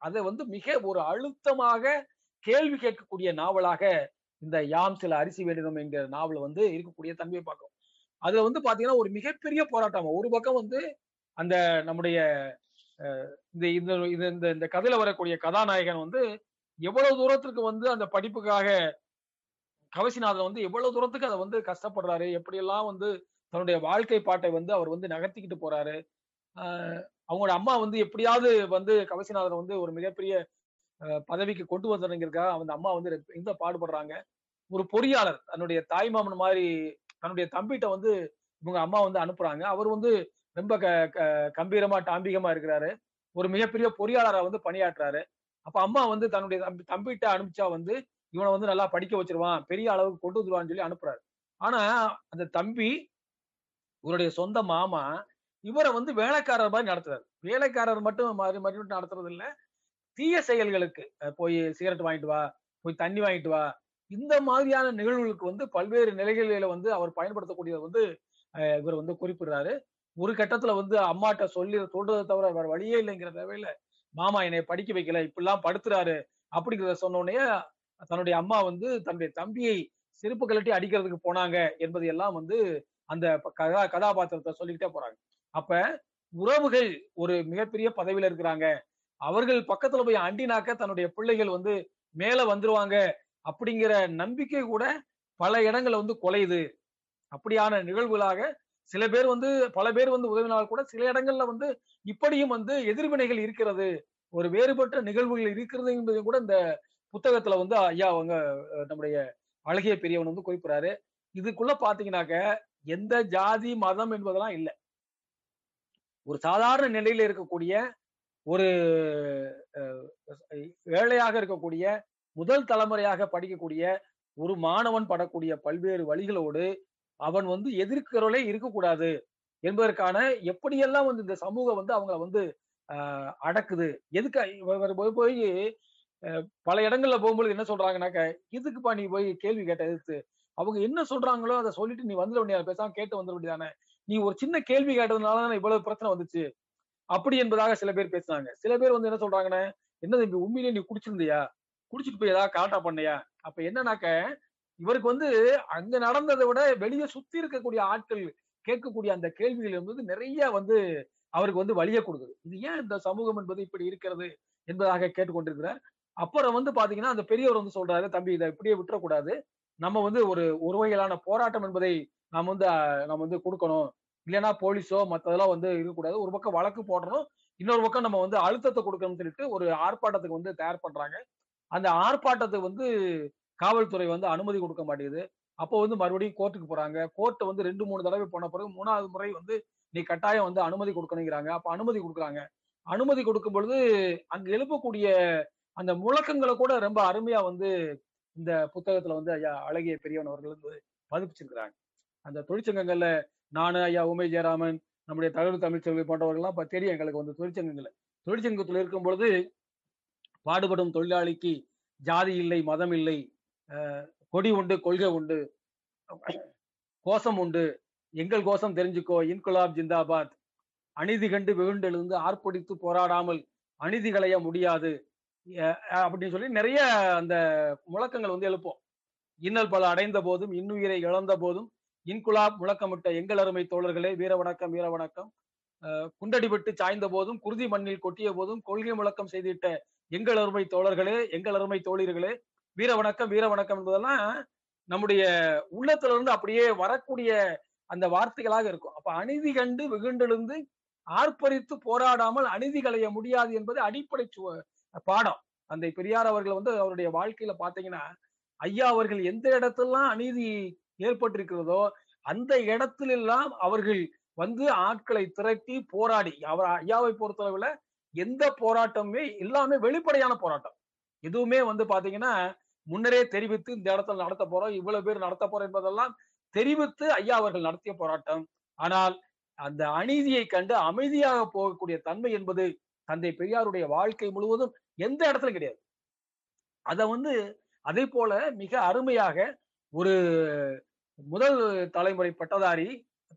அதை வந்து மிக ஒரு அழுத்தமாக கேள்வி கேட்கக்கூடிய நாவலாக இந்த யாம் சில அரிசி வேண்டினோம் என்கிற நாவல் வந்து இருக்கக்கூடிய தன்மையை பார்க்கும் அதுல வந்து பாத்தீங்கன்னா ஒரு மிகப்பெரிய போராட்டம். ஒரு பக்கம் வந்து அந்த நம்முடைய இந்த இந்த இந்த இந்த கதையில வரக்கூடிய கதாநாயகன் வந்து எவ்வளவு தூரத்திற்கு வந்து அந்த படிப்புக்காக கவசிநாதன் வந்து எவ்வளவு தூரத்துக்கு அதை வந்து கஷ்டப்படுறாரு? எப்படியெல்லாம் வந்து தன்னுடைய வாழ்க்கை பாட்டை வந்து அவர் வந்து நகர்த்திக்கிட்டு போறாரு? அவங்களோட அம்மா வந்து எப்படியாவது வந்து கவசிநாதன் வந்து ஒரு மிகப்பெரிய பதவிக்கு கொண்டு வந்ததுங்கிறதுக்காக அந்த அம்மா வந்து எந்த பாடுபடுறாங்க. ஒரு பொறியாளர் தன்னுடைய தாய்மாமன் மாதிரி தன்னுடைய தம்பிட்ட வந்து இவங்க அம்மா வந்து அனுப்புறாங்க. அவர் வந்து ரொம்ப க கம்பீரமா டாம்பிகமா இருக்கிறாரு. ஒரு மிகப்பெரிய பொறியாளரை வந்து பணியாற்றுறாரு. அப்ப அம்மா வந்து தன்னுடைய தம்பி தம்பிட்ட அனுப்பிச்சா வந்து இவனை வந்து நல்லா படிக்க வச்சிருவான் பெரிய அளவுக்கு கொண்டு வந்துருவான்னு சொல்லி அனுப்புறாரு. ஆனா அந்த தம்பி இவருடைய சொந்த மாமா இவரை வந்து வேலைக்காரர் மாதிரி நடத்துறாரு. வேலைக்காரர் மட்டும் மாதிரி மட்டும் நடத்துறது இல்ல. தீய செயல்களுக்கு போய் சிகரெட் வாங்கிட்டு வா போய் தண்ணி வாங்கிட்டு வா. இந்த மாதிரியான நிகழ்வுகளுக்கு வந்து பல்வேறு நிலைகளில வந்து அவர் பயன்படுத்தக்கூடியது வந்து அஹ், இவர் வந்து குறிப்பிடுறாரு. ஒரு கட்டத்துல வந்து அம்மாட்ட சொல்லி சொல்றதை தவிர வேற வழியே இல்லைங்கிற தேவையில மாமா என்னை படிக்க வைக்கல இப்படிலாம் படுத்துறாரு அப்படிங்கிறத சொன்ன உடனே தன்னுடைய அம்மா வந்து தன்னுடைய தம்பியை செருப்பு கழட்டி அடிக்கிறதுக்கு போனாங்க என்பது எல்லாம் வந்து அந்த கதா கதாபாத்திரத்தை சொல்லிக்கிட்டே போறாங்க. அப்ப உறவுகள் ஒரு மிகப்பெரிய பதவியில இருக்கிறாங்க. அவர்கள் பக்கத்துல போய் அண்டினாக்க தன்னுடைய பிள்ளைகள் வந்து மேல வந்துருவாங்க அப்படிங்கிற நம்பிக்கை கூட பல இடங்கள்ல வந்து குலையுது. அப்படியான நிகழ்வுகளாக சில பேர் வந்து பல பேர் வந்து உதவினால் கூட சில இடங்கள்ல வந்து இப்படியும் வந்து எதிர்வினைகள் இருக்கிறது. ஒரு வேறுபட்ட நிகழ்வுகள் இருக்கிறது என்பதையும் கூட இந்த புத்தகத்துல வந்து ஐயா அவங்க நம்முடைய அழகிய பெரியவன் வந்து குறிப்பிடுறாரு இதுக்குள்ள பாத்தீங்கன்னாக்க எந்த ஜாதி மதம் என்பதெல்லாம் இல்லை. ஒரு சாதாரண நிலையில இருக்கக்கூடிய ஒரு ஏழையாக இருக்கக்கூடிய முதல் தலைமுறையாக படிக்கக்கூடிய ஒரு மாணவன் படக்கூடிய பல்வேறு வழிகளோடு அவன் வந்து எதிர்க்கிறவளே இருக்கக்கூடாது என்பதற்கான எப்படியெல்லாம் வந்து இந்த சமூகம் வந்து அவங்கள வந்து அடக்குது? எதுக்கு போய் போய் பல இடங்கள்ல போகும்போது என்ன சொல்றாங்கன்னாக்க இதுக்குப்பா நீ போய் கேள்வி கேட்ட எதிர்த்து? அவங்க என்ன சொல்றாங்களோ அதை சொல்லிட்டு நீ வந்துட வேண்டியது பேசாம கேட்டு வந்துட வேண்டியதானே நீ ஒரு சின்ன கேள்வி கேட்டதுனால இவ்வளவு பிரச்சனை வந்துச்சு? அப்படி என்பதாக சில பேர் பேசுனாங்க சில பேர் வந்து என்ன சொல்றாங்கன்னா என்ன தம்பி உண்மையிலே நீ குடிச்சிருந்தியா? குடிச்சிட்டு போய் ஏதாவது கலாட்டா பண்ணியா? அப்ப என்னன்னாக்க இவருக்கு வந்து அங்க நடந்ததை விட வெளியே சுத்தி இருக்கக்கூடிய ஆட்கள் கேட்கக்கூடிய அந்த கேள்விகள் என்பது நிறைய வந்து அவருக்கு வந்து வழியை கொடுக்குது. இது ஏன் இந்த சமூகம் என்பது இப்படி இருக்கிறது என்பதாக கேட்டுக்கொண்டிருக்கிறார். அப்புறம் வந்து பாத்தீங்கன்னா அந்த பெரியவர் வந்து சொல்றாரு தம்பி இதை இப்படியே விட்டுறக்கூடாது. நம்ம வந்து ஒரு ஒரு வகையிலான போராட்டம் என்பதை நாம் வந்து நம்ம வந்து கொடுக்கணும். இல்லைன்னா போலீஸோ மற்றதெல்லாம் வந்து இருக்கக்கூடாது. ஒரு பக்கம் வழக்கு போடணும். இன்னொரு பக்கம் நம்ம வந்து அழுத்தத்தை கொடுக்கணும்னு சொல்லிட்டு ஒரு ஆர்ப்பாட்டத்துக்கு வந்து தயார் பண்றாங்க. அந்த ஆர்ப்பாட்டத்துக்கு வந்து காவல்துறை வந்து அனுமதி கொடுக்க மாட்டேங்குது. அப்போ வந்து மறுபடியும் கோர்ட்டுக்கு போறாங்க. கோர்ட் வந்து ரெண்டு மூணு தடவை போன பிறகு மூணாவது முறை வந்து நீ கட்டாயம் வந்து அனுமதி கொடுக்கணுங்கிறாங்க. அப்ப அனுமதி கொடுக்குறாங்க. அனுமதி கொடுக்கும் பொழுது அங்க எழுப்பக்கூடிய அந்த முழக்கங்களை கூட ரொம்ப அருமையா வந்து இந்த புத்தகத்துல வந்து ஐயா அழகிய பெரியவன் அவர்கள் வந்து பதிப்பிச்சிருக்கிறாங்க. அந்த தொழிற்சங்கங்கள்ல நானு ஐயா உமே ஜெயராமன் நம்முடைய தகவல் தமிழ்ச்செல்வி போன்றவர்கள்லாம் இப்ப தெரியும் எங்களுக்கு வந்து தொழிற்சங்கங்கள்ல. தொழிற்சங்கத்துல இருக்கும் பொழுது பாடுபடும் தொழிலாளிக்கு ஜாதி இல்லை மதம் இல்லை அஹ் கொடி உண்டு கொள்கை உண்டு கோஷம் உண்டு எங்கள் கோஷம் தெரிஞ்சுக்கோ இன்குலாப் ஜிந்தாபாத் அநீதி கண்டு வெகுண்டெழுந்து ஆர்ப்பரித்து போராடாமல் அநீதி களைய முடியாது அப்படின்னு சொல்லி நிறைய அந்த முழக்கங்கள் வந்து எழுப்போம் இன்னல் பல அடைந்த போதும் இன்னுயிரை இழந்த போதும் இன்குலாப் முழக்கமிட்ட எங்கள் அருமை தோழர்களே வீர வணக்கம் வீர வணக்கம். குண்டடிபட்டு சாய்ந்த போதும் குருதி மண்ணில் கொட்டிய போதும் கொள்கை முழக்கம் செய்திட்ட எங்கள் அருமை தோழர்களே எங்கள் அருமை தோழர்களே வீர வணக்கம் வீர வணக்கம் என்பதெல்லாம் நம்முடைய உள்ளத்துல இருந்து அப்படியே வரக்கூடிய அந்த வார்த்தைகளாக இருக்கும். அப்ப அநீதி கண்டு வெகுண்டெழுந்து ஆர்ப்பரித்து போராடாமல் அநீதி களைய முடியாது என்பது அடிப்படை பாடம். அந்த பெரியார் அவர்கள் வந்து அவருடைய வாழ்க்கையில பாத்தீங்கன்னா ஐயா அவர்கள் எந்த இடத்துலாம் அநீதி ஏற்பட்டிருக்கிறதோ அந்த இடத்திலெல்லாம் அவர்கள் வந்து ஆட்களை திரட்டி போராடி அவர் ஐயாவை பொறுத்தளவுல எந்த போராட்டமுமே எல்லாமே வெளிப்படையான போராட்டம். எதுவுமே வந்து பாத்தீங்கன்னா முன்னரே தெரிவித்து இந்த இடத்துல நடத்த போறோம் இவ்வளவு பேர் நடத்த போறோம் என்பதெல்லாம் தெரிவித்து ஐயா அவர்கள் நடத்திய போராட்டம். ஆனால் அந்த அநீதியை கண்டு அமைதியாக போகக்கூடிய தன்மை என்பது தந்தை பெரியாருடைய வாழ்க்கை முழுவதும் எந்த இடத்துல கிடையாது. அத வந்து அதே போல மிக அருமையாக ஒரு முதல் தலைமுறை பட்டதாரி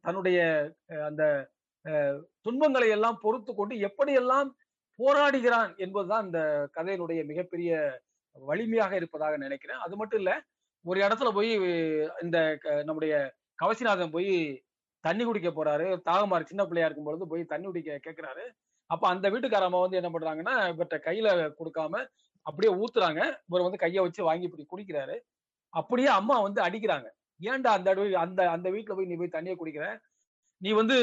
தன்னுடைய அஹ், அந்த அஹ், துன்பங்களை எல்லாம் பொறுத்து கொண்டு எப்படியெல்லாம் போராடுகிறான் என்பதுதான் இந்த கதையினுடைய மிகப்பெரிய வலிமையாக இருப்பதாக நினைக்கிறேன். அது மட்டும் இல்ல ஒரு இடத்துல போய் இந்த க- நம்முடைய கவசிநாதன் போய் தண்ணி குடிக்க போறாரு. தாகமார் சின்ன பிள்ளையா இருக்கும் பொழுது போய் தண்ணி குடிக்க கேட்கிறாரு அப்ப அந்த வீட்டுக்காரம்மா வந்து என்ன பண்றாங்கன்னா இவர்கிட்ட கையில கொடுக்காம அப்படியே ஊத்துறாங்க. இவர் வந்து கையை வச்சு வாங்கி இப்படி குடிக்கிறாரு. அப்படியே அம்மா வந்து அடிக்கிறாங்க. ஏன்டா அந்த அந்த அந்த வீட்டுல போய் நீ போய் தண்ணியை குடிக்கிற? நீ வந்து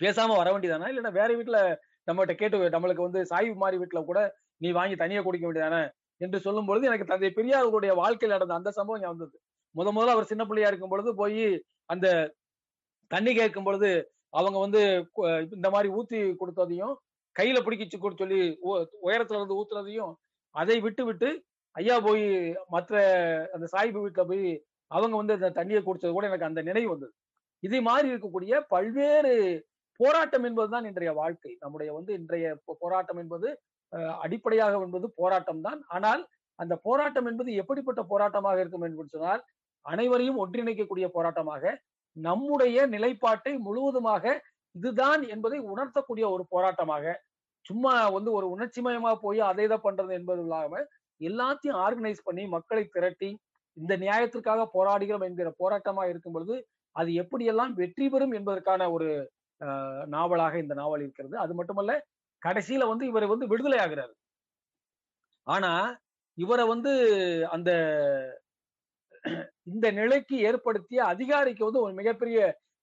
பேசாம வர வேண்டியதானா? இல்லைன்னா வேற வீட்டுல நம்மகிட்ட கேட்டு நம்மளுக்கு வந்து சாய்வு மாதிரி வீட்டுல கூட நீ வாங்கி தனியா குடிக்க வேண்டியதானே? என்று சொல்லும் பொழுது எனக்கு தந்தை பெரியாருடைய வாழ்க்கையில் நடந்த அந்த சம்பவம் ஞாபகம் வந்தது. முத முதல்ல அவர் சின்ன பிள்ளையா இருக்கும் பொழுது போய் அந்த தண்ணி கேட்கும் பொழுது அவங்க வந்து இந்த மாதிரி ஊத்தி கொடுத்ததையும் கையில பிடிக்கிச்சு கொடுத்து சொல்லி உ- உயரத்துல இருந்து ஊத்துறதையும் அதை விட்டு விட்டு ஐயா போய் மற்ற அந்த சாய்பு வீட்டுல போய் அவங்க வந்து அந்த தண்ணியை குடிச்சது கூட எனக்கு அந்த நினைவு வந்தது. இது மாதிரி இருக்கக்கூடிய பல்வேறு போராட்டம் என்பதுதான் இன்றைய வாழ்க்கை. நம்முடைய வந்து இன்றைய போராட்டம் என்பது அடிப்படையாக என்பது போராட்டம் தான். ஆனால் அந்த போராட்டம் என்பது எப்படிப்பட்ட போராட்டமாக இருக்கும் என்று சொன்னால் அனைவரையும் ஒன்றிணைக்கக்கூடிய போராட்டமாக நம்முடைய நிலைப்பாட்டை முழுவதுமாக இதுதான் என்பதை உணர்த்தக்கூடிய ஒரு போராட்டமாக சும்மா வந்து ஒரு உணர்ச்சிமயமா போய் அதை இதை பண்றது என்பது இல்லாம எல்லாத்தையும் ஆர்கனைஸ் பண்ணி மக்களை திரட்டி இந்த நியாயத்திற்காக போராடுகிறோம் என்கிற போராட்டமா இருக்கும் பொழுது அது எப்படியெல்லாம் வெற்றி பெறும் என்பதற்கான ஒரு நாவலாக இந்த நாவல் இருக்கிறது. அது மட்டுமல்ல கடைசியில வந்து இவர் வந்து விடுதலை ஆகிறார். ஆனா இவரை வந்து அந்த இந்த நிலைக்கு ஏற்படுத்திய அதிகாரிக்கு வந்து ஒரு மிகப்பெரிய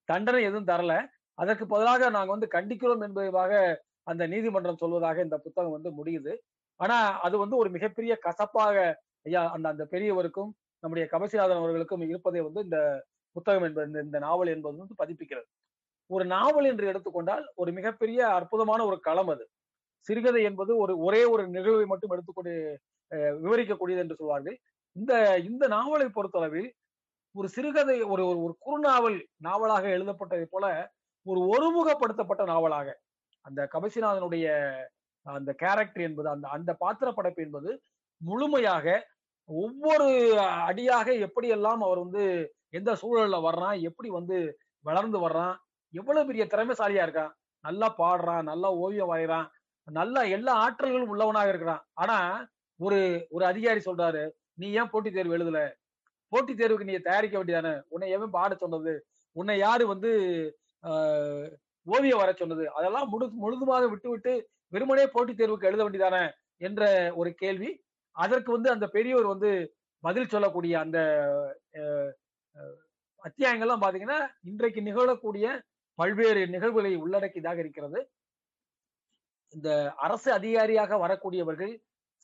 தண்டனை எதுவும் தரல. அதற்கு பதிலாக நாங்க வந்து கண்டிக்கிறோம் என்பதாக அந்த நீதிமன்றம் சொல்வதாக இந்த புத்தகம் வந்து முடியுது. ஆனா அது வந்து ஒரு மிகப்பெரிய கசப்பாக ஐயா அந்த அந்த பெரியவருக்கும் நம்முடைய கபசிநாதன் அவர்களுக்கும் இருப்பதை வந்து இந்த புத்தகம் என்பது இந்த- இந்த நாவல் என்பது வந்து பதிப்பிக்கிறது. ஒரு நாவல் என்று எடுத்துக்கொண்டால் ஒரு மிகப்பெரிய அற்புதமான ஒரு களம் அது. சிறுகதை என்பது ஒரு ஒரே ஒரு நிகழ்வை மட்டும் எடுத்துக்கொண்டு அஹ், விவரிக்கக்கூடியது என்று சொல்வார்கள். இந்த இந்த நாவலை பொறுத்தளவில் ஒரு சிறுகதை ஒரு ஒரு ஒரு குறுநாவல் நாவலாக எழுதப்பட்டதை போல ஒரு ஒருமுகப்படுத்தப்பட்ட நாவலாக அந்த கபசிநாதனுடைய அந்த கேரக்டர் என்பது அந்த அந்த பாத்திர படைப்பு என்பது முழுமையாக ஒவ்வொரு அடியாக எப்படியெல்லாம் அவர் வந்து எந்த சூழல்ல வர்றான் எப்படி வந்து வளர்ந்து வர்றான் எவ்வளவு பெரிய திறமைசாலியா இருக்கான் நல்லா பாடுறான் நல்லா ஓவியம் வரைகிறான் நல்லா எல்லா ஆற்றல்களும் உள்ளவனாக இருக்கிறான். ஆனா ஒரு ஒரு அதிகாரி சொல்றாரு நீ ஏன் போட்டித் தேர்வு எழுதல? போட்டித் தேர்வுக்கு நீ தயாரிக்க வேண்டியதானே? உன்னை எவன் பாட சொன்னது? உன்னை யாரு வந்து ஆஹ், ஓவியம் வர சொன்னது? அதெல்லாம் முழு முழுதுமாக விட்டு விட்டு வெறுமனே போட்டித் தேர்வுக்கு எழுத வேண்டியதானே? என்ற ஒரு கேள்வி. அதற்கு வந்து அந்த பெரியவர் வந்து பதில் சொல்லக்கூடிய அந்த அஹ், அஹ், அத்தியாயங்கள்லாம் பாத்தீங்கன்னா இன்றைக்கு நிகழக்கூடிய பல்வேறு நிகழ்வுகளை உள்ளடக்கியதாக இருக்கிறது. இந்த அரசு அதிகாரியாக வரக்கூடியவர்கள்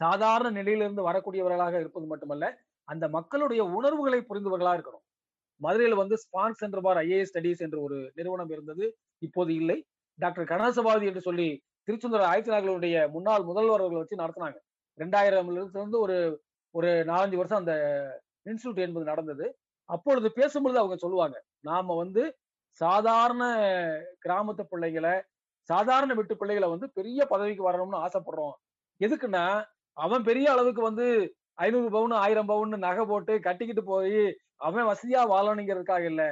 சாதாரண நிலையிலிருந்து வரக்கூடியவர்களாக இருப்பது மட்டுமல்ல அந்த மக்களுடைய உணர்வுகளை புரிந்தவர்களா இருக்கணும். மதுரையில் வந்து spans centre for IAS studies என்ற ஒரு நிறுவனம் இருந்தது இப்போது இல்லை. டாக்டர் கணசபாதி என்று சொல்லி திருச்செந்தூர் ஆயத்தினார்களுடைய முன்னாள் முதல்வர் அவர்களை வச்சு நடத்தினாங்க. ரெண்டாயிரம்ல இருந்து ஒரு ஒரு நாலஞ்சு வருஷம் அந்த இன்ஸ்டியூட் என்பது நடந்தது. அப்பொழுது பேசும்பொழுது அவங்க சொல்லுவாங்க நாம வந்து சாதாரண கிராமத்து பிள்ளைகளை சாதாரண வீட்டு பிள்ளைகளை வந்து பெரிய பதவிக்கு வரணும்னு ஆசைப்படுறோம். எதுக்குன்னா அவன் பெரிய அளவுக்கு வந்து ஐநூறு பவுன் ஆயிரம் பவுன் நகை போட்டு கட்டிக்கிட்டு போய் அவன் வசதியா வாழணுங்கிறதுக்காக இல்ல.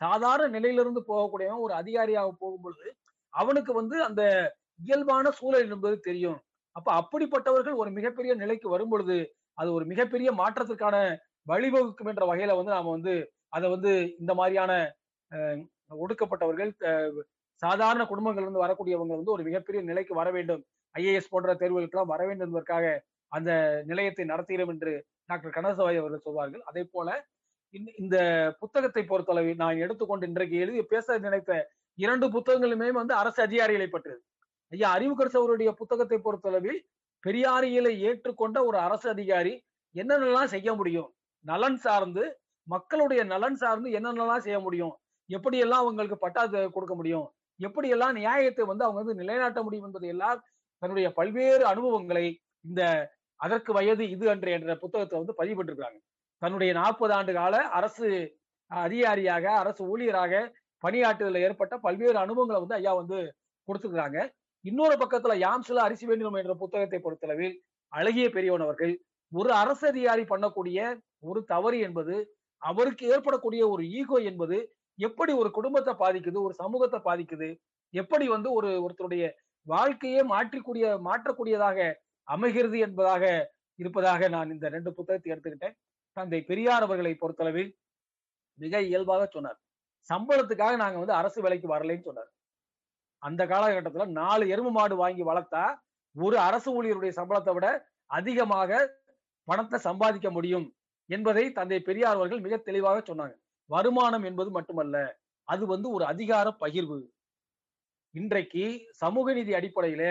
சாதாரண நிலையிலிருந்து போகக்கூடியவன் ஒரு அதிகாரியாக போகும்பொழுது அவனுக்கு வந்து அந்த இயல்பான சூழல் என்பது தெரியும். அப்ப அப்படிப்பட்டவர்கள் ஒரு மிகப்பெரிய நிலைக்கு வரும் பொழுது அது ஒரு மிகப்பெரிய மாற்றத்திற்கான வழிவகுக்கும் என்ற வகையில வந்து நாம வந்து அதை வந்து இந்த மாதிரியான ஒடுக்கப்பட்டவர்கள் சாதாரண குடும்பங்கள்ல இருந்து வரக்கூடியவங்க வந்து ஒரு மிகப்பெரிய நிலைக்கு வர வேண்டும். ஐஏஎஸ் போன்ற தேர்வுகளுக்கெல்லாம் வர வேண்டும் என்பதற்காக அந்த நிலையத்தை நடத்துகிறோம் என்று டாக்டர் கனசவாய் அவர்கள் சொல்வார்கள். அதே போல இந்த- புத்தகத்தை பொறுத்தளவில் நான் எடுத்துக்கொண்டு இன்றைக்கு எழுதி பேச நினைத்த இரண்டு புத்தகங்களுமே வந்து அரசு அதிகாரிகளை பற்றியது. ஐயா அறிவுக்கரசு அவருடைய புத்தகத்தை பொறுத்தளவில் பெரியாரியலை ஏற்றுக்கொண்ட ஒரு அரசு அதிகாரி என்னென்னலாம் செய்ய முடியும்? நலன் சார்ந்து மக்களுடைய நலன் சார்ந்து என்னென்னலாம் செய்ய முடியும்? எப்படியெல்லாம் அவங்களுக்கு பட்டா கொடுக்க முடியும்? எப்படியெல்லாம் நியாயத்தை வந்து அவங்க வந்து நிலைநாட்ட முடியும் என்பதை எல்லாம் தன்னுடைய பல்வேறு அனுபவங்களை இந்த அதற்கு வயது இது அன்று என்ற புத்தகத்தை வந்து பதிவு பண்ணிருக்கிறாங்க. தன்னுடைய நாற்பது ஆண்டு கால அரசு அதிகாரியாக அரசு ஊழியராக பணியாற்றுதல ஏற்பட்ட பல்வேறு அனுபவங்களை வந்து ஐயா வந்து கொடுத்துருக்குறாங்க. இன்னொரு பக்கத்துல யாம்சில அரிசி வேண்டும் என்ற புத்தகத்தை பொறுத்தளவில் அழகிய பெரியவன் அவர்கள் ஒரு அரசு அதிகாரி பண்ணக்கூடிய ஒரு தவறு என்பது அவருக்கு ஏற்படக்கூடிய ஒரு ஈகோ என்பது எப்படி ஒரு குடும்பத்தை பாதிக்குது ஒரு சமூகத்தை பாதிக்குது எப்படி வந்து ஒரு ஒருத்தருடைய வாழ்க்கையே மாற்றிக்கூடிய மாற்றக்கூடியதாக அமைகிறது என்பதாக இருப்பதாக நான் இந்த ரெண்டு புத்தகத்தை எடுத்துக்கிட்டேன். தந்தை பெரியார் அவர்களை பொறுத்தளவில் மிக இயல்பாக சொன்னார். சம்பளத்துக்காக நாங்க வந்து அரசு வேலைக்கு வரலைன்னு சொன்னார். அந்த காலகட்டத்துல நாலு எருமை மாடு வாங்கி வளர்த்தா ஒரு அரசு ஊழியருடைய சம்பளத்தை விட அதிகமாக பணத்தை சம்பாதிக்க முடியும் என்பதை தந்தை பெரியார் அவர்கள் மிக தெளிவாக சொன்னாங்க. வருமானம் என்பது மட்டுமல்ல அது வந்து ஒரு அதிகார பகிர்வு. இன்றைக்கு சமூக நீதி அடிப்படையில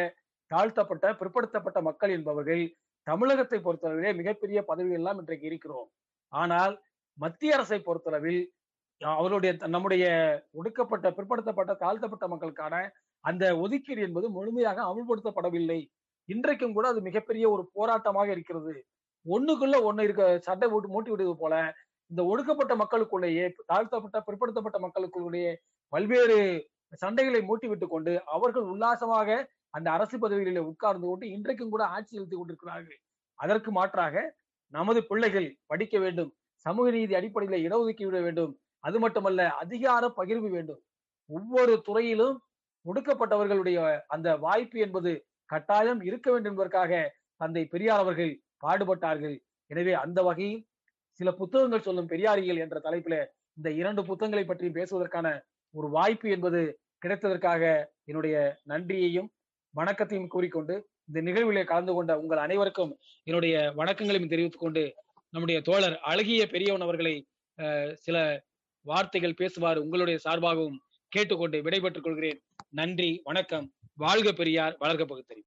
தாழ்த்தப்பட்ட பிற்படுத்தப்பட்ட மக்கள் என்பவர்கள் தமிழகத்தை பொறுத்தளவிலே மிகப்பெரிய பதவிகள் எல்லாம் இன்றைக்கு இருக்கிறோம். ஆனால் மத்திய அரசை பொறுத்தளவில் அவருடைய நம்முடைய ஒடுக்கப்பட்ட பிற்படுத்தப்பட்ட தாழ்த்தப்பட்ட மக்களுக்கான அந்த ஒதுக்கீடு என்பது முழுமையாக அமல்படுத்தப்படவில்லை. இன்றைக்கும் கூட அது மிகப்பெரிய ஒரு போராட்டமாக இருக்கிறது. ஒண்ணுக்குள்ள ஒண்ணு இருக்க சட்டை போட்டு மூட்டி விடுவது போல இந்த ஒடுக்கப்பட்ட மக்களுக்குள்ளேயே தாழ்த்தப்பட்ட பிற்படுத்தப்பட்ட மக்களுக்குள்ளேயே பல்வேறு சண்டைகளை மூட்டிவிட்டு கொண்டு அவர்கள் உல்லாசமாக அந்த அரசு பதவிகளில் உட்கார்ந்து கொண்டு இன்றைக்கும் கூட ஆட்சி செலுத்திக் கொண்டிருக்கிறார்கள். அதற்கு மாற்றாக நமது பிள்ளைகள் படிக்க வேண்டும் சமூக நீதி அடிப்படையில் விட வேண்டும் அது மட்டுமல்ல அதிகார பகிர்வு வேண்டும். ஒவ்வொரு துறையிலும் ஒடுக்கப்பட்டவர்களுடைய அந்த வாய்ப்பு என்பது கட்டாயம் இருக்க வேண்டும் என்பதற்காக தந்தை பெரியார் அவர்கள் பாடுபட்டார்கள். எனவே அந்த வகையில் சில புத்தகங்கள் சொல்லும் பெரியாரியல் என்ற தலைப்பில இந்த இரண்டு புத்தகங்களை பற்றி பேசுவதற்கான ஒரு வாய்ப்பு என்பது கிடைத்ததற்காக என்னுடைய நன்றியையும் வணக்கத்தையும் கூறிக்கொண்டு இந்த நிகழ்விலே கலந்து கொண்ட உங்கள் அனைவருக்கும் என்னுடைய வணக்கங்களையும் தெரிவித்துக் கொண்டு நம்முடைய தோழர் அழகிய பெரியவன் அவர்களை சில வார்த்தைகள் பேசுவார் உங்களுடைய சார்பாகவும் கேட்டுக்கொண்டு விடைபெற்றுக் கொள்கிறேன். நன்றி வணக்கம். வாழ்க பெரியார் வளர்க்க பகுத்தறி